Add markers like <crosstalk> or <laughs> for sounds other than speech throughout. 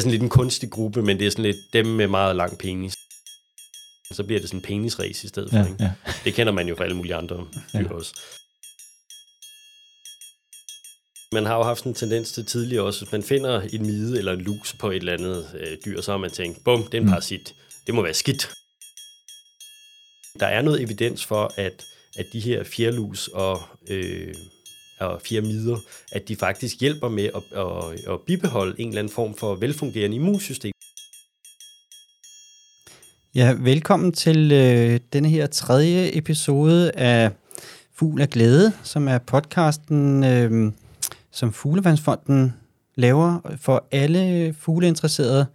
det er sådan lidt en kunstig gruppe, men det er sådan lidt dem med meget lang penis. Så bliver det sådan en penisrace i stedet for. Ja, ikke? ja. Det kender man jo fra alle mulige andre dyr Ja. også. Man har jo haft en tendens til tidligere også, hvis man finder en mide eller en lus på et eller andet øh, dyr, så har man tænkt, bum, det er en Mm. parasit. Det må være skidt. Der er noget evidens for, at, at de her fjerlus og, øh, og fjermider, at de faktisk hjælper med at, at, at bibeholde en eller anden form for velfungerende immunsystem. Ja, velkommen til øh, denne her tredje episode af Fugl af Glæde, som er podcasten, øh, som Fuglevandsfonden laver for alle fugleinteresserede,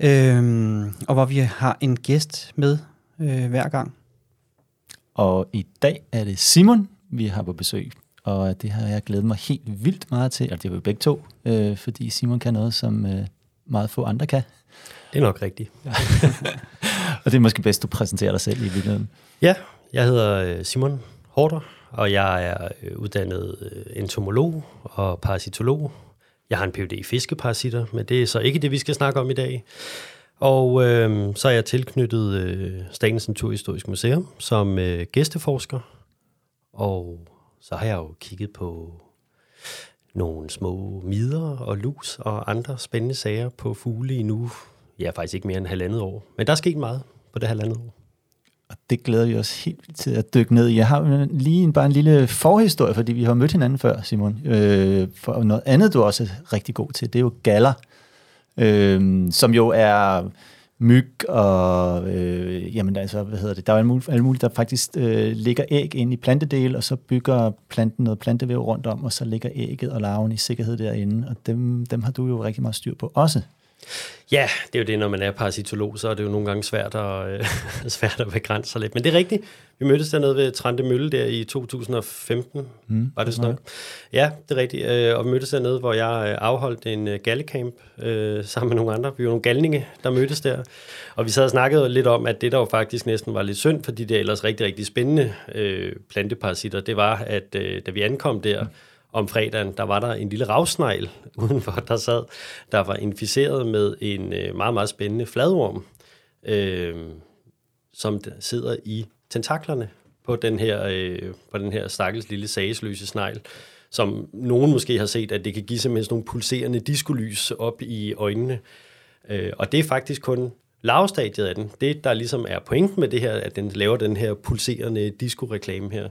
øh, og hvor vi har en gæst med øh, hver gang. Og i dag er det Simon, vi har på besøg. Og det har jeg glædet mig helt vildt meget til, og det er jo begge to, øh, fordi Simon kan noget, som øh, meget få andre kan. Det er nok rigtigt. <laughs> Og det er måske bedst, du præsenterer dig selv i virkeligheden. Ja, jeg hedder øh, Simon Horter, og jeg er øh, uddannet øh, entomolog og parasitolog. Jeg har en Ph.D. i fiskeparasitter, men det er så ikke det, vi skal snakke om i dag. Og øh, så er jeg tilknyttet øh, Statens Naturhistorisk Museum som øh, gæsteforsker. Og så har jeg jo kigget på nogle små midder og lus og andre spændende sager på fugle i nu. Ja, faktisk ikke mere end halvandet år. Men der er sket meget på det halvandet år. Og det glæder vi os helt vildt til at dykke ned i. Jeg har lige en, bare en lille forhistorie, fordi vi har mødt hinanden før, Simon. Øh, for noget andet, du også er rigtig god til, det er jo galler, øh, som jo er myg og, øh, jamen altså, hvad hedder det, der er alle mulige, alle mulige der faktisk øh, ligger æg ind i plantedel, og så bygger planten noget plantevæv rundt om, og så ligger ægget og larven i sikkerhed derinde, og dem, dem har du jo rigtig meget styr på også. Ja, det er jo det, når man er parasitolog, så er det jo nogle gange svært at, øh, <laughs> svært at begrænse sig lidt. Men det er rigtigt. Vi mødtes dernede ved Trante Mølle der i 2015. Mm, Var det sådan noget? Ja, det er rigtigt. Øh, Og vi mødtes dernede, hvor jeg øh, afholdt en øh, gallecamp øh, sammen med nogle andre. Vi var nogle galninge, der mødtes der. Og vi sad og snakkede lidt om, at det der jo faktisk næsten var lidt synd, fordi det er ellers rigtig, rigtig spændende øh, planteparasitter, det var, at øh, da vi ankom der, om fredagen, der var der en lille ravsnegl <laughs> udenfor, der sad, der var inficeret med en øh, meget, meget spændende fladorm, øh, som sidder i tentaklerne på den her, øh, på den her stakkels lille sagesløse snegl, som nogen måske har set, at det kan give simpelthen sådan nogle pulserende diskolys op i øjnene. Øh, og det er faktisk kun lavstadiet af den. Det, der ligesom er pointen med det her, at den laver den her pulserende disco-reklame her,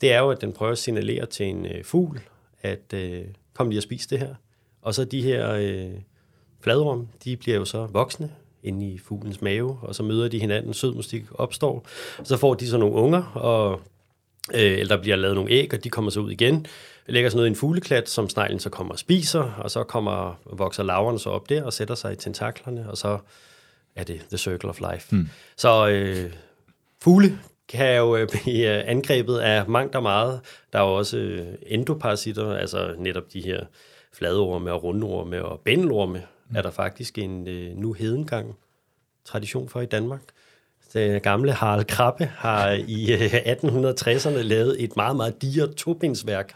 det er jo, at den prøver at signalere til en øh, fugl, at øh, kom lige og spis det her. Og så de her øh, fladorm, de bliver jo så voksne inde i fuglens mave, og så møder de hinanden, sød musik opstår. Så får de så nogle unger, og øh, eller der bliver lavet nogle æg, og de kommer så ud igen. Lægger sådan noget i en fugleklat, som sneglen så kommer og spiser, og så kommer, vokser laverne så op der og sætter sig i tentaklerne, og så er det the circle of life. Mm. Så øh, fugle kan jo øh, <laughs> blive øh, angrebet af mangt og meget. Der er jo også øh, endoparasitter, altså netop de her fladorme og rundorme og bændelorme, mm. er der faktisk en nu hedengang tradition for i Danmark. Den gamle Harald Krabbe har i øh, <laughs> 1860'erne lavet et meget, meget digert tobindsværk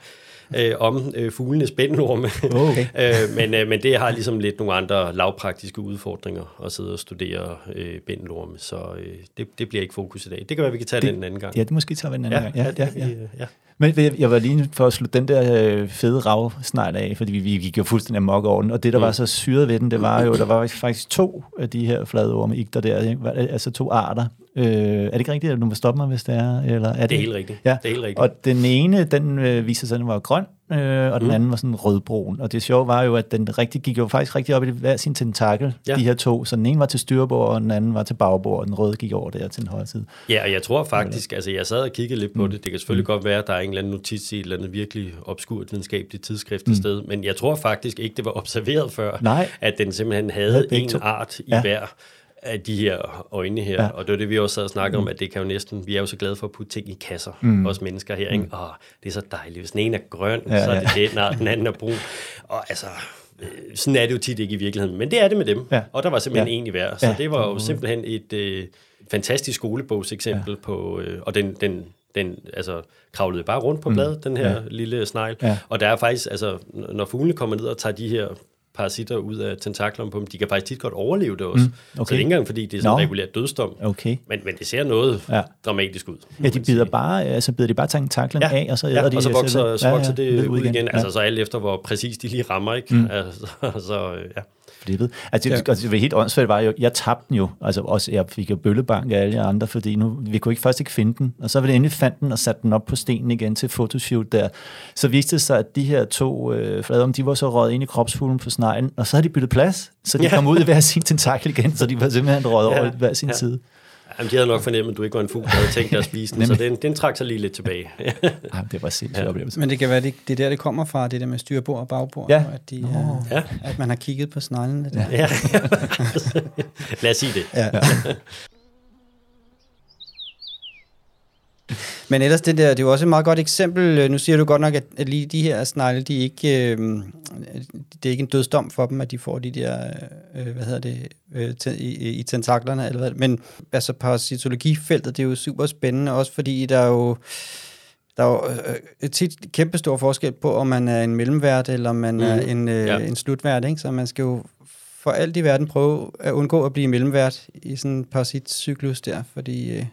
øh, om øh, fuglenes bændelorme. Okay. <laughs> øh, men, øh, men det har ligesom lidt nogle andre lavpraktiske udfordringer at sidde og studere øh, bændelorme, så øh, det, det bliver ikke fokus i dag. Det kan være, vi kan tage det, den en anden gang. Ja, det måske tager vi en anden ja, gang. ja, ja, ja. ja. Men jeg- var lige for at slutte den der øh, fede rav snart af, fordi vi, vi gik jo fuldstændig amok over den, og det, der mm. var så syret ved den, det var jo, der var faktisk to af de her fladorme igter der, ikke? Var- altså to arter. Øh, er det ikke rigtigt, at du må stoppe mig, hvis det er? Eller er det, Det er helt rigtigt. Ja. Det er helt rigtigt. Og den ene, den øh, viser sig, at den var grøn, øh, og den Mm. anden var sådan rødbrun. Og det sjove var jo, at den rigtig, gik jo faktisk rigtig op i hver sin tentakel, Ja. de her to. Så den ene var til styrbord, og den anden var til bagbord, og den røde gik over der til den højre side. Ja, og jeg tror faktisk, altså jeg sad og kiggede lidt på Mm. det. Det kan selvfølgelig godt være, at der er en eller anden notits i et eller andet virkelig obskurt videnskabeligt tidsskrift Mm. sted, men jeg tror faktisk ikke, det var observeret før, Nej. at den simpelthen Havde en art i Ja. hver af de her øjne her. Ja. Ja. Og det er det, vi også sad og snakkede om, at det kan jo næsten, vi er jo så glade for at putte ting i kasser, Mm. mm. os mennesker her, ikke? Og det er så dejligt. Hvis den ene er grøn, Ja, ja, så er ja. det den, og den anden er brun. Og altså, øh, sådan er det jo tit ikke i virkeligheden, men det er det med dem. Ja. Og der var simpelthen Ja. ja. en i hver. Så Ja. ja. det var jo simpelthen et øh, fantastisk skolebogseksempel ja. på, øh, og den, den, den altså, kravlede bare rundt på bladet, mm. den her Ja. ja. lille snegl. Ja. Og der er faktisk, altså, når fuglene kommer ned og tager de her parasitter ud af tentaklerne på dem. De kan faktisk tit godt overleve det også. Mm, okay. Så det er ikke engang, fordi det er sådan Nå. en regulær dødsdom. Okay. Men, men det ser noget Ja. ja. dramatisk ud. Ja, de bider bare, altså bider de bare tentaklerne Ja, af, og så æder ja, de og så det vokser, så vokser det ned ud igen. igen. Ja. Altså så alt efter, hvor præcis de lige rammer, ikke? Mm. Altså, <laughs> så, ja. Flippet. Altså, det, altså, det var helt åndssvagt var jo, jeg tabte den jo, altså også, jeg fik jo bøllebank af alle andre, fordi nu, vi kunne ikke først ikke finde den, og så var det endelig fandt den og satte den op på stenen igen til fotoshoot der. Så viste det sig, at de her to øh, flader, de var så røget ind i kropsfuglen på sneglen, og så havde de byttet plads, så de Ja. kom ud i hver sin tentakel igen, så de var simpelthen røget over Ja, i hver sin ja. side. Jamen, de havde nok fornemmet, at du ikke var en fugl, der havde tænkt dig at <laughs> spise den, så den, den trak sig lige lidt tilbage. <laughs> Ej, det var sindssygt ja. oplevelse. Men det kan være, det, det er der, det kommer fra, det der med styrbord og bagbord. Ja. At, de, uh, Ja. at man har kigget på sneglene. Der. ja. <laughs> Lad os sige det. Ja. Men ellers, det der, det er jo også et meget godt eksempel. Øh, Nu siger du godt nok, at, lige de her snegle, de er ikke, øh, det er ikke en dødsdom for dem, at de får de der, øh, hvad hedder det, øh, te- i, i tentaklerne, eller hvad. Men altså parasitologifeltet, det er jo super spændende, også fordi der er jo, der er jo øh, tit kæmpe stor forskel på, om man er en mellemvært, eller om man mm. er en, øh, Ja. en slutvært, ikke? Så man skal jo for alt i verden prøve at undgå at blive mellemvært i sådan en parasitcyklus der, fordi... Øh,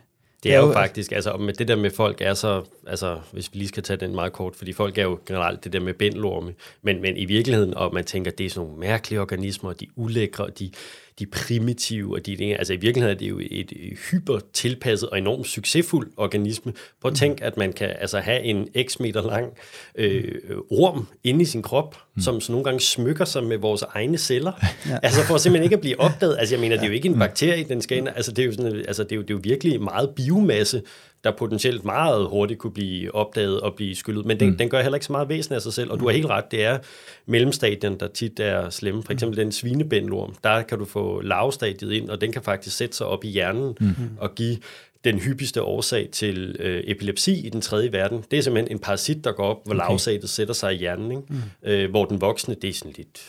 Det er jo faktisk, altså med det der med folk er så, altså hvis vi lige skal tage den meget kort, fordi folk er jo generelt det der med bændelorme, men, men i virkeligheden, og man tænker, det er sådan nogle mærkelige organismer, de er ulækre, de, de primitive, og de, altså i virkeligheden er det jo et hyper tilpasset og enormt succesfuld organisme. Prøv at tænke, at man kan altså have en x meter lang øh, orm inde i sin krop, mm. som så nogle gange smykker sig med vores egne celler. <laughs> Ja. Altså for simpelthen ikke at blive opdaget. Altså jeg mener, det er jo ikke en bakterie, den skal ind. Altså det er jo, sådan, altså, det er jo, det er jo virkelig meget biomasse, der potentielt meget hurtigt kunne blive opdaget og blive skyllet. Men den, mm. den gør heller ikke så meget væsen af sig selv, og du har helt ret, det er mellemstadien, der tit er slemme. For eksempel den svinebændlorm, der kan du få lavstadiet ind, og den kan faktisk sætte sig op i hjernen mm. og give den hyppigste årsag til øh, epilepsi i den tredje verden. Det er simpelthen en parasit, der går op, hvor okay. lavstadiet sætter sig i hjernen, ikke? Mm. Øh, hvor den voksne, det er sådan lidt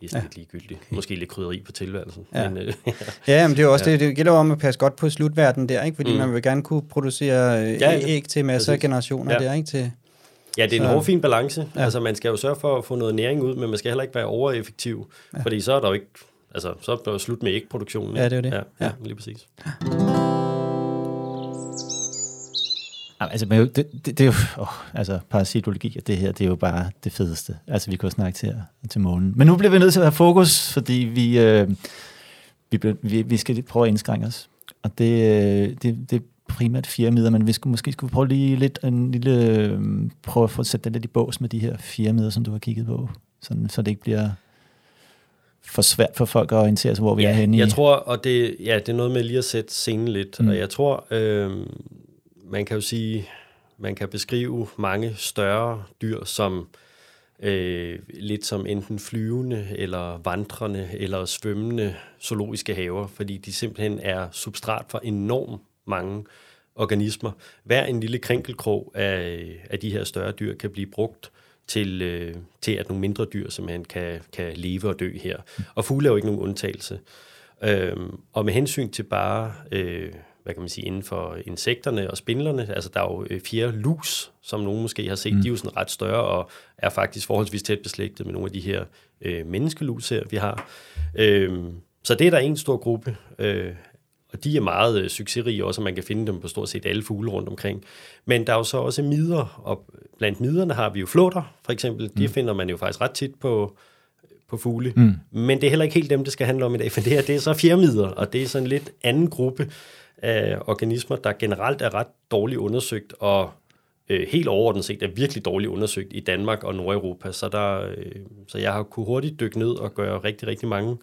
det er sådan ja. lidt ligegyldigt. Måske lidt krydderi på tilværelsen. Ja. Men, øh, <laughs> Ja, men det er jo også ja. det, det gælder om at passe godt på slutverden der, ikke? fordi mm. Man vil gerne kunne producere øh, Ja, ja, ja. æg til masser af generationer Ja. der, ikke? Til, Ja, det er en hård, fin balance. Ja. Ja. Altså, man skal jo sørge for at få noget næring ud, men man skal heller ikke være overeffektiv, ja. fordi så er der jo ikke, altså, så er der jo slut med ægproduktionen. Ja, det er det. Ja, Ja. ja. lige præcis. Jamen, Altså, men det, det, det er jo, åh, altså, parasitologi og det her, det er jo bare det fedeste. Altså, vi jo snakke til, til månen. Men nu bliver vi nødt til at have fokus, fordi vi, øh, vi, vi, vi skal prøve at indskrænke os. Og det, øh, det, det er primært firmider, men vi skulle, måske skulle vi prøve lige lidt, en lille, øh, prøve at få sætte lidt i bås med de her firmider, som du har kigget på, sådan, så det ikke bliver for svært for folk at orientere sig, hvor vi er henne i. Jeg tror, og det, ja, det er noget med lige at sætte scenen lidt, mm. og jeg tror, øh, man kan jo sige, man kan beskrive mange større dyr som øh, lidt som enten flyvende, eller vandrende, eller svømmende zoologiske haver, fordi de simpelthen er substrat for enormt mange organismer. Hver en lille krinkelkrog af, af de her større dyr kan blive brugt til, øh, til at nogle mindre dyr simpelthen kan, kan leve og dø her. Og fugle er jo ikke nogen undtagelse. Øhm, og med hensyn til bare, øh, hvad kan man sige, inden for insekterne og spindlerne, altså der er jo øh, fire lus, som nogen måske har set, mm. de er jo sådan ret større og er faktisk forholdsvis tæt beslægtet med nogle af de her øh, menneskelus her, vi har. Øhm, så det er der en stor gruppe, øh, og de er meget øh, succesrige også, og man kan finde dem på stort set alle fugle rundt omkring. Men der er jo så også midder, og blandt midderne har vi jo flåter, for eksempel. De finder man jo faktisk ret tit på, på fugle. Mm. Men det er heller ikke helt dem, det skal handle om i dag, for det her det er så fjermider, og det er sådan en lidt anden gruppe af organismer, der generelt er ret dårligt undersøgt, og øh, helt overordnet set er virkelig dårligt undersøgt i Danmark og Nordeuropa. Så, der, øh, så jeg har kunne hurtigt dykke ned og gøre rigtig, rigtig mange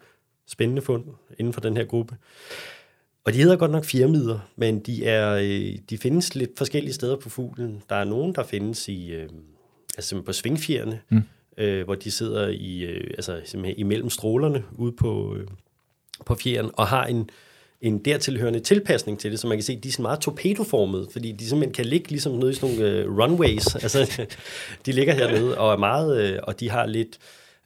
spændende fund inden for den her gruppe. Og de hedder godt nok firmider, men de, er, øh, de findes lidt forskellige steder på fuglen. Der er nogen, der findes i, øh, altså på svingfjerne, mm. øh, hvor de sidder i, øh, altså imellem strålerne ude på, øh, på fjeren, og har en, en dertilhørende tilpasning til det, så man kan se, at de er sådan meget torpedoformede, fordi de simpelthen kan ligge ligesom nede i sådan nogle øh, runways. <laughs> Altså, de ligger hernede og er meget, øh, og de har lidt,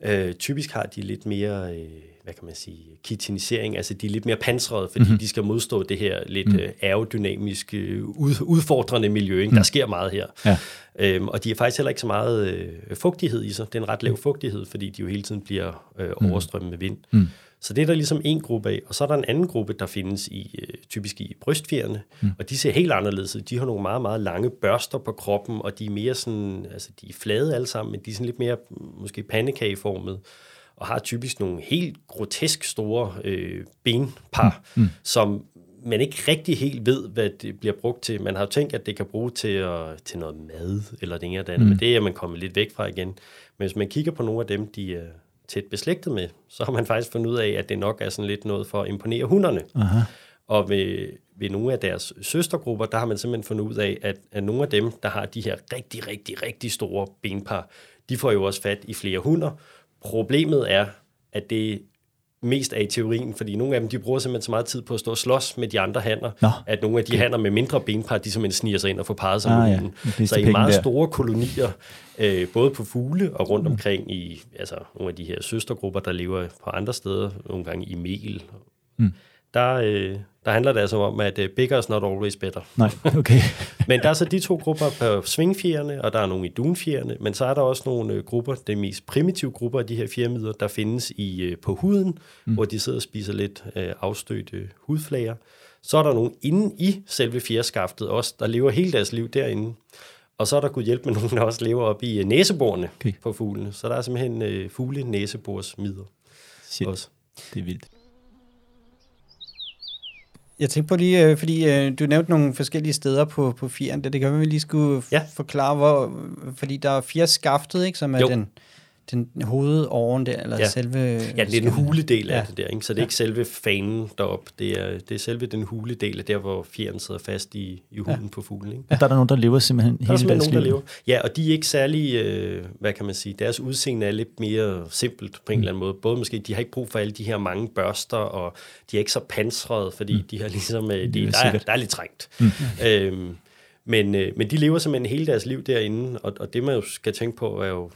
øh, typisk har de lidt mere øh, hvad kan man sige, kitinisering, altså de er lidt mere pansrede, fordi mm-hmm. de skal modstå det her lidt mm. aerodynamiske, ud, udfordrende miljø. Ikke? Mm. Der sker meget her. Ja. Øhm, og de har faktisk heller ikke så meget øh, fugtighed i sig. Det er en ret lav fugtighed, fordi de jo hele tiden bliver øh, overstrømmet med vind. Mm. Så det er der ligesom en gruppe af. Og så er der en anden gruppe, der findes i øh, typisk i brystfjerne, mm. og de ser helt anderledes ud. De har nogle meget, meget lange børster på kroppen, og de er mere sådan, altså de er flade alle sammen, men de er sådan lidt mere måske pandekageformet og har typisk nogle helt grotesk store øh, benpar, mm. Mm. som man ikke rigtig helt ved, hvad det bliver brugt til. Man har jo tænkt, at det kan bruge til, at, til noget mad, eller det ene eller andet, mm. men det er man kommet lidt væk fra igen. Men hvis man kigger på nogle af dem, de er tæt beslægtet med, så har man faktisk fundet ud af, at det nok er sådan lidt noget for at imponere hunderne. Aha. Og ved, ved nogle af deres søstergrupper, der har man simpelthen fundet ud af, at, at nogle af dem, der har de her rigtig, rigtig, rigtig store benpar, de får jo også fat i flere hunder, Problemet er, at det mest er i teorien, fordi nogle af dem, de bruger simpelthen så meget tid på at stå og slås med de andre hanner, Nå. at nogle af de hanner med mindre benpar, de simpelthen sniger sig ind og får parret sig ah, med ja. Så i meget der. store kolonier, øh, både på fugle og rundt mm. omkring i altså, nogle af de her søstergrupper, der lever på andre steder, nogle gange i mel. Mm der, øh, der handler det altså om, at uh, bigger is not always better. Nej, okay. <laughs> men der er så de to grupper på svingfjerne, og der er nogle i dunfjerne, men så er der også nogle uh, grupper, de mest primitive grupper af de her fjermider, der findes i uh, på huden, mm. hvor de sidder og spiser lidt uh, afstødte hudflager. Så er der nogle inde i selve fjerskaftet også, der lever hele deres liv derinde. Og så er der kunne hjælpe med nogen, der også lever op i uh, næseborene okay. på fuglene. Så der er simpelthen uh, fugle næseborsmider. Også. det er vildt. Jeg tænkte på lige, øh, fordi øh, du nævnte nogle forskellige steder på, på fjeren. Det, det kan vi lige skulle ja. forklare, hvor, fordi der er fire skaftet, ikke, som er jo. den den hovedoven der, eller ja. selve... Ja, det er den huledel af ja. det der, ikke? så det er ja. ikke selve fanen deroppe, det er, det er selve den huledel af der, hvor fjeren sidder fast i, i huden ja. på fuglen. Ikke? Ja, der er der nogen, der lever simpelthen hele der er nogen, der lever. Ja, og de er ikke særlig, øh, hvad kan man sige, deres udseende er lidt mere simpelt på en mm. eller anden måde. Både måske, de har ikke brug for alle de her mange børster, og de er ikke så pansrede, fordi mm. de har ligesom, øh, de, der, er, der er lidt trængt. Mm. Øhm, men, øh, men de lever simpelthen hele deres liv derinde, og, og det man jo skal tænke på er jo,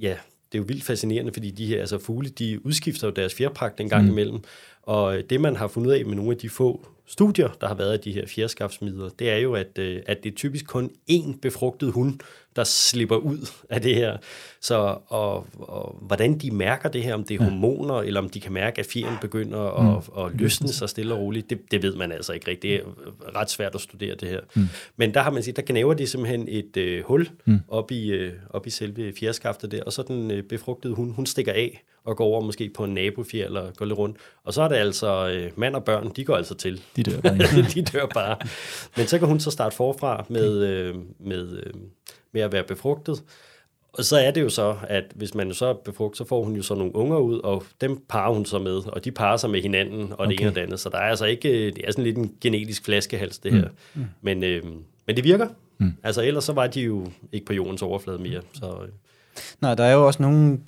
ja, det er jo vildt fascinerende, fordi de her altså fugle, de udskifter jo deres fjerpragt en gang mm. imellem. Og det, man har fundet ud af med nogle af de få studier, der har været af de her fjerskabsmidler, det er jo, at, øh, at det er typisk kun én befrugtet hund, der slipper ud af det her. Så og, og, hvordan de mærker det her, om det er hormoner, eller om de kan mærke, at fjeren begynder mm. at, at løsne sig stille og roligt, det, det ved man altså ikke rigtigt. Det er ret svært at studere det her. Mm. Men der har man set, der knæver de simpelthen et øh, hul mm. op, i, øh, op i selve fjerskaftet der, og så den øh, befrugtede hund, hun stikker af og går over måske på en nabofjer eller går lidt rundt. Og så er det altså øh, mand og børn, de går altså til. De dør bare. <laughs> de dør bare. Men så kan hun så starte forfra med, øh, med, øh, med at være befrugtet. Og så er det jo så, at hvis man så er befrugtet, så får hun jo så nogle unger ud, og dem parer hun så med, og de parer sig med hinanden, og okay. det ene og det andet. Så der er altså ikke, det er sådan lidt en genetisk flaskehals, det her. Mm. Mm. Men, øh, men det virker. Mm. Altså ellers så var de jo ikke på jordens overflade mere. Så, øh. Nej, der er jo også nogle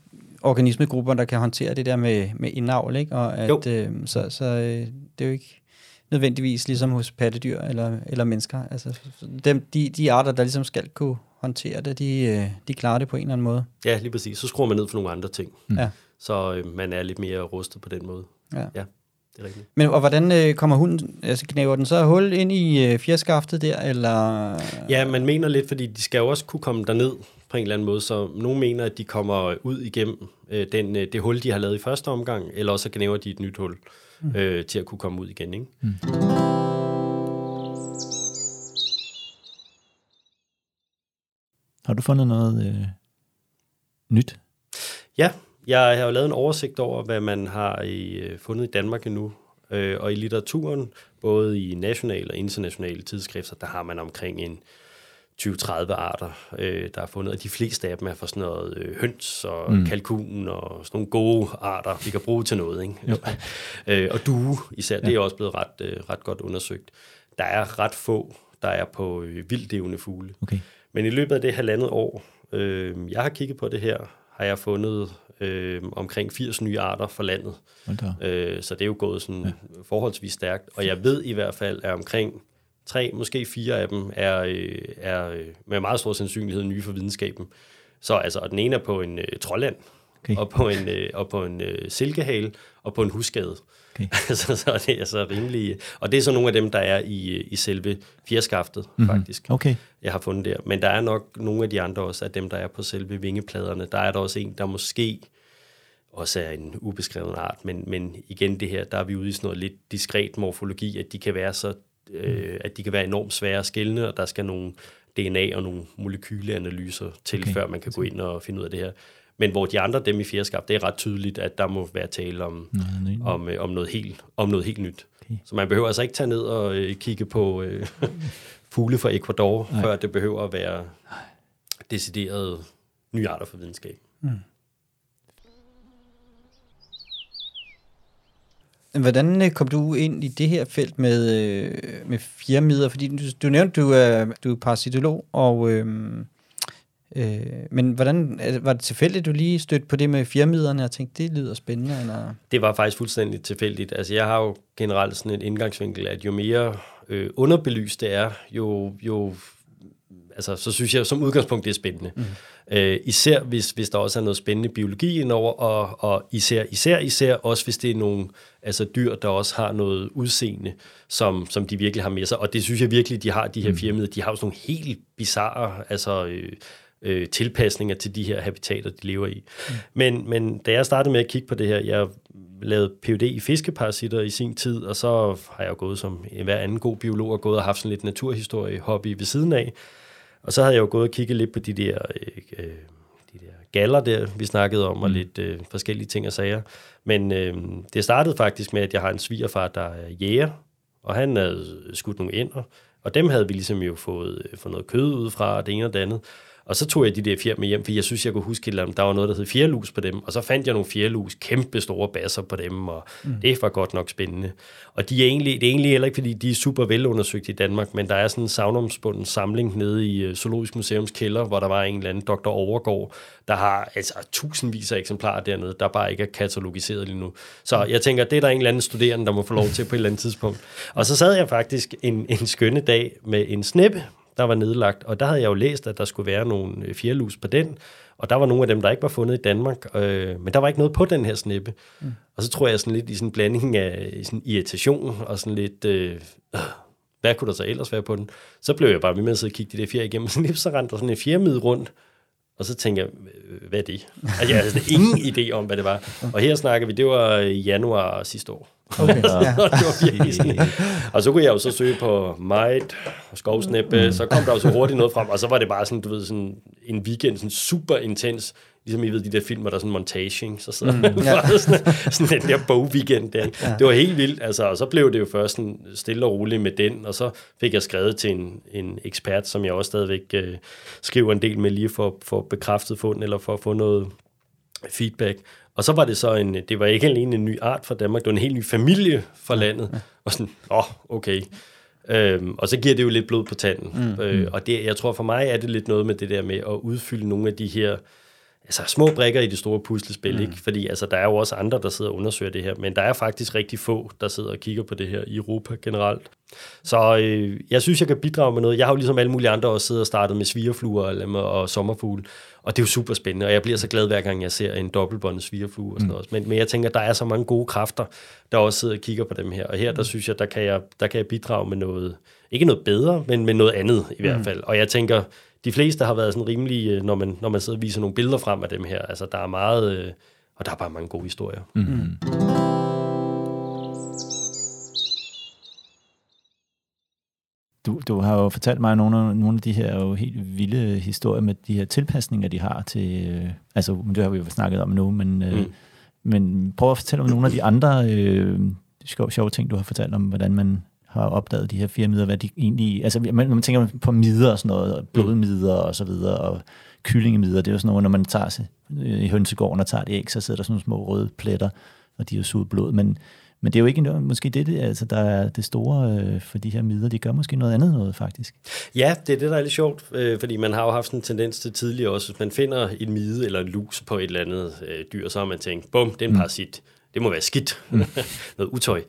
organismegrupper, der kan håndtere det der med, med indavl, ikke? Og at, øh, så, så øh, det er jo ikke nødvendigvis ligesom hos pattedyr eller, eller mennesker. Altså, dem, de, de arter, der ligesom skal kunne håndtere det, de, øh, de klarer det på en eller anden måde. Ja, lige præcis. Så skruer man ned for nogle andre ting. Mm. Ja. Så øh, man er lidt mere rustet på den måde. Ja. ja det er rigtigt. Men og hvordan øh, kommer hunden, altså knæver den så hul ind i øh, fjerskaftet der, eller? Ja, man mener lidt, fordi de skal jo også kunne komme derned på en eller anden måde, så nogle mener, at de kommer ud igennem øh, den, øh, det hul, de har lavet i første omgang, eller også knæver de et nyt hul mm. øh, til at kunne komme ud igen. Ikke? Mm. Har du fundet noget øh, nyt? Ja, jeg har jo lavet en oversigt over, hvad man har i, øh, fundet i Danmark endnu. Øh, og i litteraturen, både i nationale og internationale tidsskrifter, der har man omkring en 20-30 arter, øh, der er fundet, og de fleste af dem er for sådan noget øh, høns og mm. kalkun og sådan nogle gode arter, vi kan bruge til noget. Ikke? Jo. <laughs> øh, og due især, ja. det er også blevet ret, øh, ret godt undersøgt. Der er ret få, der er på øh, vildlevende fugle. Okay. Men i løbet af det halvandet år, øh, jeg har kigget på det her, har jeg fundet øh, omkring 80 nye arter for landet. Øh, så det er jo gået sådan ja. forholdsvis stærkt. Og jeg ved i hvert fald, at omkring tre, måske fire af dem er, øh, er øh, med meget stor sandsynlighed nye for videnskaben. Så altså, og den ene er på en øh, trolland, okay. og på en, øh, og på en øh, silkehale, og på en husskade. Okay. <laughs> så, så det er altså rimelig... Og det er så nogle af dem, der er i, i selve fjerskaftet, mm-hmm. faktisk. Okay. Jeg har fundet der. Men der er nok nogle af de andre også, af dem, der er på selve vingepladerne. Der er der også en, der måske også er en ubeskreven art, men, men igen det her, der er vi ude i sådan noget lidt diskret morfologi, at de kan være så øh, at de kan være enormt svære at skælne, og der skal nogle DNA og nogle molekyleanalyser til, okay. før man kan gå ind og finde ud af det her. Men hvor de andre, dem i fjerskab, det er ret tydeligt, at der må være tale om, nej, nej, nej. om, øh, om, noget, helt, om noget helt nyt. Okay. Så man behøver altså ikke tage ned og øh, kigge på øh, <laughs> fugle fra Ecuador, nej. før det behøver at være decideret nye arter for videnskab. Mm. Hvordan øh, kom du ind i det her felt med, øh, med firmider? Fordi du, du nævnte, du er, du er parasitolog, og, øh, øh, men hvordan, var det tilfældigt, du lige stødte på det med firmiderne og tænkte, det lyder spændende? Eller? Det var faktisk fuldstændig tilfældigt. Altså jeg har jo generelt sådan et indgangsvinkel, at jo mere øh, underbelyst det er, jo, jo altså, så synes jeg som udgangspunkt, det er spændende. Mm. Øh, især hvis, hvis der også er noget spændende biologi indover, og, og især, især, især også hvis det er nogle altså dyr, der også har noget udseende, som, som de virkelig har med sig. Og det synes jeg virkelig, de har, de her mm. firmaer. De har jo sådan nogle helt bizarre altså, øh, øh, tilpasninger til de her habitater, de lever i. Mm. Men, men da jeg startede med at kigge på det her, jeg lavede PhD i fiskeparasitter i sin tid, og så har jeg gået som hver anden god biolog og gået og haft sådan lidt naturhistorie-hobby ved siden af. Og så havde jeg jo gået og kigget lidt på de der, øh, øh, de der galler der, vi snakkede om, og mm. lidt øh, forskellige ting og sager. Men øh, det startede faktisk med, at jeg har en svigerfar, der er jæger, og han havde skudt nogle ender, og dem havde vi ligesom jo fået, øh, fået noget kød ud fra, det ene og det andet. Og så tog jeg de der fjer med hjem, for jeg synes, jeg kunne huske, at der var noget, der hed fjerlus på dem. Og så fandt jeg nogle fjerlus, kæmpe store basser på dem, og mm. det var godt nok spændende. Og de er egentlig, det er egentlig heller ikke, fordi de er super velundersøgt i Danmark, men der er sådan en savnomsbunden samling nede i øh, Zoologisk Museums kælder, hvor der var en eller anden doktor Overgaard, der har altså tusindvis af eksemplarer dernede, der bare ikke er katalogiseret lige nu. Så jeg tænker, det er der en eller anden studerende, der må få lov til på et eller andet tidspunkt. Og så sad jeg faktisk en, en skønne dag med en snippe, der var nedlagt. Og der havde jeg jo læst, at der skulle være nogle øh, fjerlus på den, og der var nogle af dem, der ikke var fundet i Danmark, øh, men der var ikke noget på den her snippe. Mm. Og så tror jeg sådan lidt i sådan en blanding af sådan irritation og sådan lidt, øh, øh, hvad kunne der så ellers være på den? Så blev jeg bare ved med at sidde og kigge de der fjer igennem, <laughs> så så rendte der sådan en fjermid rundt, og så tænker jeg, hvad er det? Altså, jeg havde ingen <laughs> idé om, hvad det var. Og her snakker vi, det var i januar sidste år. Okay. <laughs> ja. det var. Og så kunne jeg jo så søge på Might, Skovsnæppe, mm. så kom der jo så hurtigt noget frem, og så var det bare sådan, du ved, sådan en weekend, sådan super intens, ligesom I ved, de der film, hvor der er sådan montage, så sidder mm, ja. sådan, sådan den der bogweekend der. Ja. Det var helt vildt, altså, og så blev det jo først sådan stille og roligt med den, og så fik jeg skrevet til en, en ekspert, som jeg også stadigvæk øh, skriver en del med, lige for, for bekræftet fund, eller for at få noget feedback. Og så var det så en, det var ikke alene en ny art fra Danmark, det var en helt ny familie fra landet. Og sådan, åh, oh, okay. Øhm, og så giver det jo lidt blod på tanden. Mm. Øh, mm. og det, jeg tror for mig er det lidt noget med det der med at udfylde nogle af de her altså, små brikker i det store puslespil, mm. ikke? Fordi altså, der er jo også andre, der sidder og undersøger det her, men der er faktisk rigtig få, der sidder og kigger på det her i Europa generelt. Så øh, jeg synes, jeg kan bidrage med noget. Jeg har jo ligesom alle mulige andre også siddet og startet med svigerfluer eller med, og sommerfugle, og det er jo super spændende, og jeg bliver så glad hver gang, jeg ser en dobbeltbåndet svigerflue og sådan mm. noget. Men, men jeg tænker, der er så mange gode kræfter, der også sidder og kigger på dem her, og her, der mm. synes jeg, der kan jeg, der kan jeg bidrage med noget, ikke noget bedre, men med noget andet i hvert mm. fald. Og jeg tænker, de fleste har været sådan rimelig, øh, når man, når man sidder og viser nogle billeder frem af dem her. Altså, der er meget, øh, og der er bare mange gode historier. Mm-hmm. Du, du har jo fortalt mig nogle af, nogle af de her jo helt vilde historier med de her tilpasninger, de har til... Øh, altså, det har vi jo snakket om nu, men, øh, mm. men prøv at fortælle om nogle af de andre øh, sjove, sjove ting, du har fortalt om, hvordan man har opdaget de her fire midler, hvad de egentlig... Altså, man, når man tænker på midder og sådan noget, blodmidder og så videre, og kyllingemidder, det er jo sådan noget, når man tager sig i hønsegården og tager det æg, så sidder der sådan nogle små røde pletter, og de er suget blod. Men, men det er jo ikke måske det, det, altså, der er det store øh, for de her midler. De gør måske noget andet noget, faktisk. Ja, det er det, der er lidt sjovt, øh, fordi man har jo haft en tendens til tidligere også, hvis man finder en mide eller en lus på et eller andet øh, dyr, så har man tænkt, bum, det er en mm. Det må være skidt, mm. <laughs> noget utøj.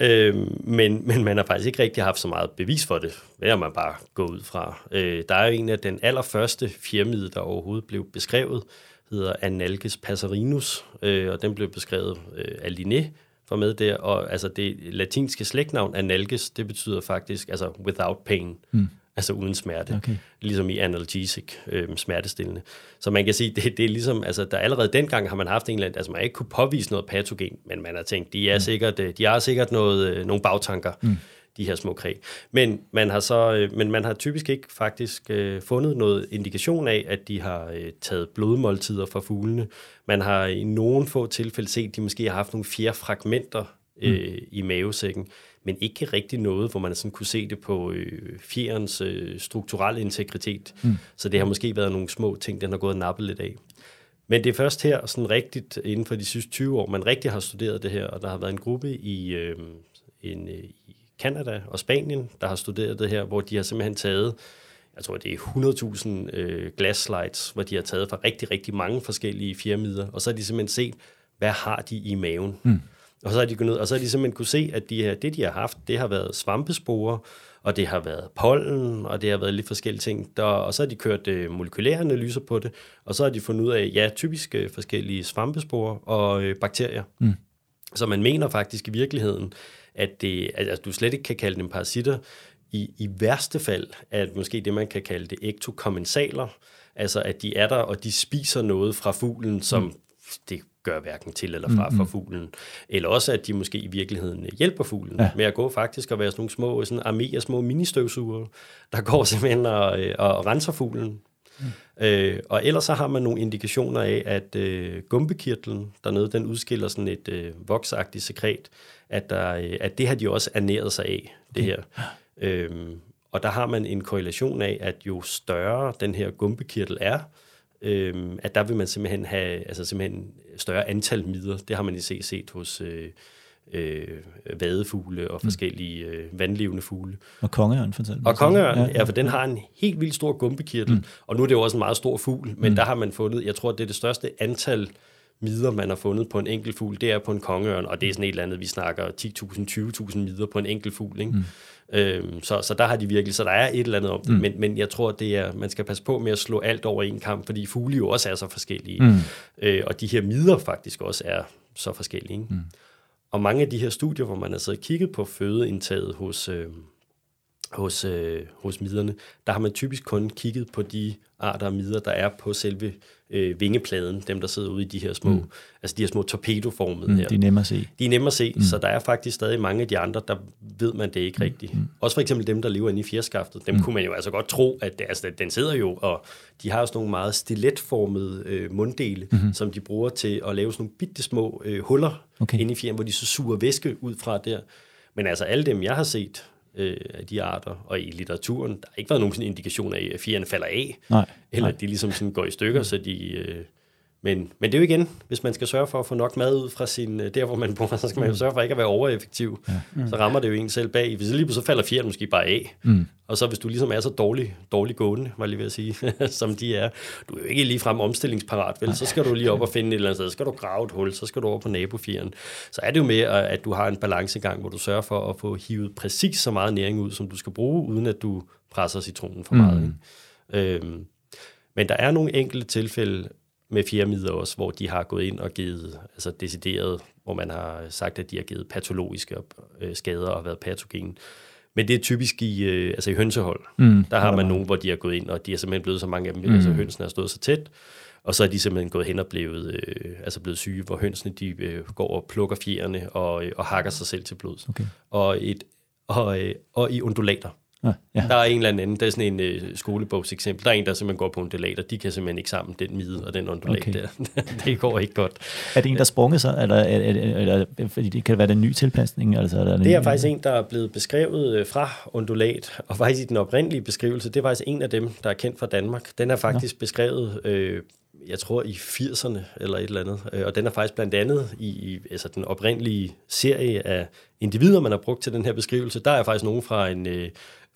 Øh, men, men man har faktisk ikke rigtig haft så meget bevis for det. Det har man bare gået ud fra. Øh, der er en af den allerførste fjermide, der overhovedet blev beskrevet, hedder Analges passerinus, øh, og den blev beskrevet øh, af Linné, for med der, og altså det latinske slægtnavn analges, det betyder faktisk altså without pain. Mm altså uden smerte, okay. ligesom i analgesic, øh, smertestillende. Så man kan sige, det, det er ligesom, altså der allerede dengang har man haft en eller anden, altså man ikke kunne påvise noget patogen, men man har tænkt, de er mm. sikkert, øh, de har sikkert noget, øh, nogle bagtanker, mm. de her små kræ. Men man har så, øh, men man har typisk ikke faktisk øh, fundet noget indikation af, at de har øh, taget blodmåltider fra fuglene. Man har i nogle få tilfælde set, at de måske har haft nogle fjerde fragmenter øh, mm. i mavesækken men ikke rigtig noget, hvor man sådan kunne se det på øh, fjerens øh, strukturelle integritet. Mm. Så det har måske været nogle små ting, den har gået og nappet lidt af. Men det er først her, sådan rigtigt inden for de sidste 20 år, man rigtig har studeret det her, og der har været en gruppe i, øh, en, øh, i Canada og Spanien, der har studeret det her, hvor de har simpelthen taget, jeg tror det er 100.000 øh, glass slides, hvor de har taget fra rigtig, rigtig mange forskellige firmider, og så har de simpelthen set, hvad har de i maven. Mm. Og så har de gået ned, og så har de simpelthen kunne se, at de her, det, de har haft, det har været svampesporer, og det har været pollen, og det har været lidt forskellige ting. Der, og så har de kørt øh, molekylære analyser på det, og så har de fundet ud af, ja, typisk øh, forskellige svampesporer og øh, bakterier. Mm. Så man mener faktisk i virkeligheden, at, det, at altså, du slet ikke kan kalde dem parasitter. I, I værste fald at måske det, man kan kalde det ektokommensaler, altså at de er der, og de spiser noget fra fuglen, som mm. det gør hverken til eller fra mm-hmm. for fuglen. Eller også, at de måske i virkeligheden hjælper fuglen ja. med at gå faktisk og være sådan nogle små sådan armé af små ministøvsugere, der går <laughs> simpelthen og, øh, og renser fuglen. Mm. Øh, og ellers så har man nogle indikationer af, at øh, gumpekirtlen dernede, den udskiller sådan et øh, voksagtigt sekret, at, der, øh, at det har de også ernæret sig af, det her. Øhm, og der har man en korrelation af, at jo større den her gumpekirtel er, øh, at der vil man simpelthen have altså simpelthen større antal midler. Det har man i set, set hos øh, øh, vadefugle og mm. forskellige øh, vandlevende fugle. Og kongeørn for eksempel. Og kongeørn, ja, ja. for den har en helt vildt stor gumpekirtel, mm. og nu er det jo også en meget stor fugl, men mm. der har man fundet, jeg tror, det er det største antal midler, man har fundet på en enkelt fugl, det er på en kongeørn, og det er sådan et eller andet, vi snakker 10.000, 20.000 midler på en enkelt fugl, ikke? Mm. Øhm, så, så der har de virkelig, så der er et eller andet om det, mm. men, men jeg tror, det er, man skal passe på med at slå alt over en kamp, fordi fugle jo også er så forskellige, mm. øh, og de her midler faktisk også er så forskellige. Ikke? Mm. Og mange af de her studier, hvor man har siddet og kigget på fødeindtaget hos, øh, hos, øh, hos miderne, der har man typisk kun kigget på de arter af midder, der er på selve øh, vingepladen, dem der sidder ude i de her små, mm. altså de her små torpedoformede mm, her. De er nemme at se. De er nemme at se, mm. så der er faktisk stadig mange af de andre, der ved man det ikke mm. rigtigt. Mm. Også for eksempel dem, der lever inde i fjerskaftet, dem mm. kunne man jo altså godt tro, at det, altså, den sidder jo, og de har også nogle meget stiletformede øh, munddele, mm-hmm. som de bruger til at lave sådan nogle bitte små øh, huller okay. inde i fjeren, hvor de så suger væske ud fra der. Men altså alle dem, jeg har set, øh, af de arter, og i litteraturen, der har ikke været nogen sådan indikation af, at fjerne falder af, nej, eller nej. at de ligesom sådan går i stykker, så de... Øh, men, men det er jo igen, hvis man skal sørge for at få nok mad ud fra sin, øh, der, hvor man bor, <laughs> så skal man jo mm. sørge for ikke at være overeffektiv. Ja. Mm. Så rammer det jo en selv bag. Hvis det lige så falder fjern måske bare af. Mm. Og så hvis du ligesom er så dårlig, dårlig gående, var lige ved at sige, <laughs> som de er, du er jo ikke lige frem omstillingsparat, vel? Så skal du lige op og finde et eller andet sted, så skal du grave et hul, så skal du over på nabofjeren. Så er det jo med, at du har en balancegang, hvor du sørger for at få hivet præcis så meget næring ud, som du skal bruge, uden at du presser citronen for meget. Mm. Ikke? Øhm, men der er nogle enkelte tilfælde, med firmider også, hvor de har gået ind og givet, altså decideret, hvor man har sagt, at de har givet patologiske øh, skader og været patogen. Men det er typisk i, øh, altså i hønsehold. Mm, der har man nogen, hvor de har gået ind, og de har simpelthen blevet så mange af dem, mm. altså hønsene har stået så tæt, og så er de simpelthen gået hen og blevet, øh, altså blevet syge, hvor hønsene de øh, går og plukker fjerne og, øh, og hakker sig selv til blod. Okay. Og, et, og, øh, og i undulater. Ja, ja. Der er en eller anden, der er sådan en uh, skolebogs eksempel. Der er en, der simpelthen går på undulater. De kan simpelthen ikke sammen, den mide og den undulat okay. der. <laughs> det går ikke godt. Er det en, der sprunget sig, eller, eller, eller, fordi det kan være den nye tilpasning? Altså, er der det er en, faktisk en, der er blevet beskrevet uh, fra undulat, og faktisk i den oprindelige beskrivelse, det er faktisk en af dem, der er kendt fra Danmark. Den er faktisk ja. beskrevet uh, jeg tror i 80'erne eller et eller andet. Og den er faktisk blandt andet i, i altså den oprindelige serie af individer, man har brugt til den her beskrivelse. Der er faktisk nogen fra en,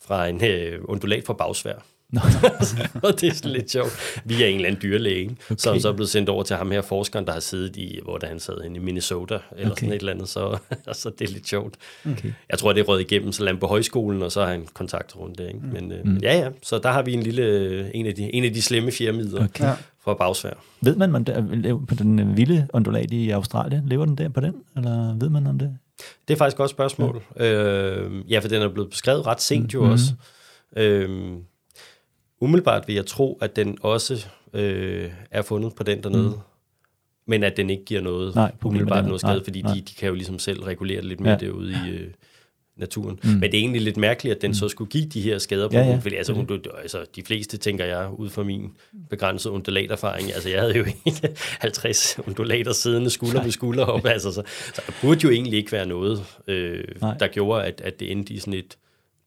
fra en øh, undulat fra bagsvær. <laughs> og det er sådan lidt sjovt. Vi er en eller anden dyrlæge, ikke? Okay. som så er blevet sendt over til ham her forskeren, der har siddet i, hvor der han sad i Minnesota, eller okay. sådan et eller andet, så, <laughs> så det er lidt sjovt. Okay. Jeg tror, det er røget igennem, så lader på højskolen, og så har han kontakt rundt det. Ikke? Mm. Men, øh, mm. ja, ja, så der har vi en lille, en af de, en af de slemme fjermider okay. fra bagsvær. Ved man, man der, på den vilde ondulat i Australien, lever den der på den, eller ved man om det? Det er faktisk et godt spørgsmål. Ja, øh, ja for den er blevet beskrevet ret sent jo mm. også. Øh, umiddelbart vil jeg tro, at den også øh, er fundet på den dernede. Mm. Men at den ikke giver noget nej, umiddelbart noget skade, nej, fordi nej. De, de kan jo ligesom selv regulere lidt mere ja. derude i øh, naturen. Mm. Men det er egentlig lidt mærkeligt, at den mm. så skulle give de her skader på ja, ja. fordi altså, hun, altså, de fleste, tænker jeg, ud fra min begrænsede undulaterfaring, altså jeg havde jo ikke <laughs> 50 undulater siddende skulder ved skulder op, altså, så, så der burde jo egentlig ikke være noget, øh, der gjorde, at, at det endte i sådan et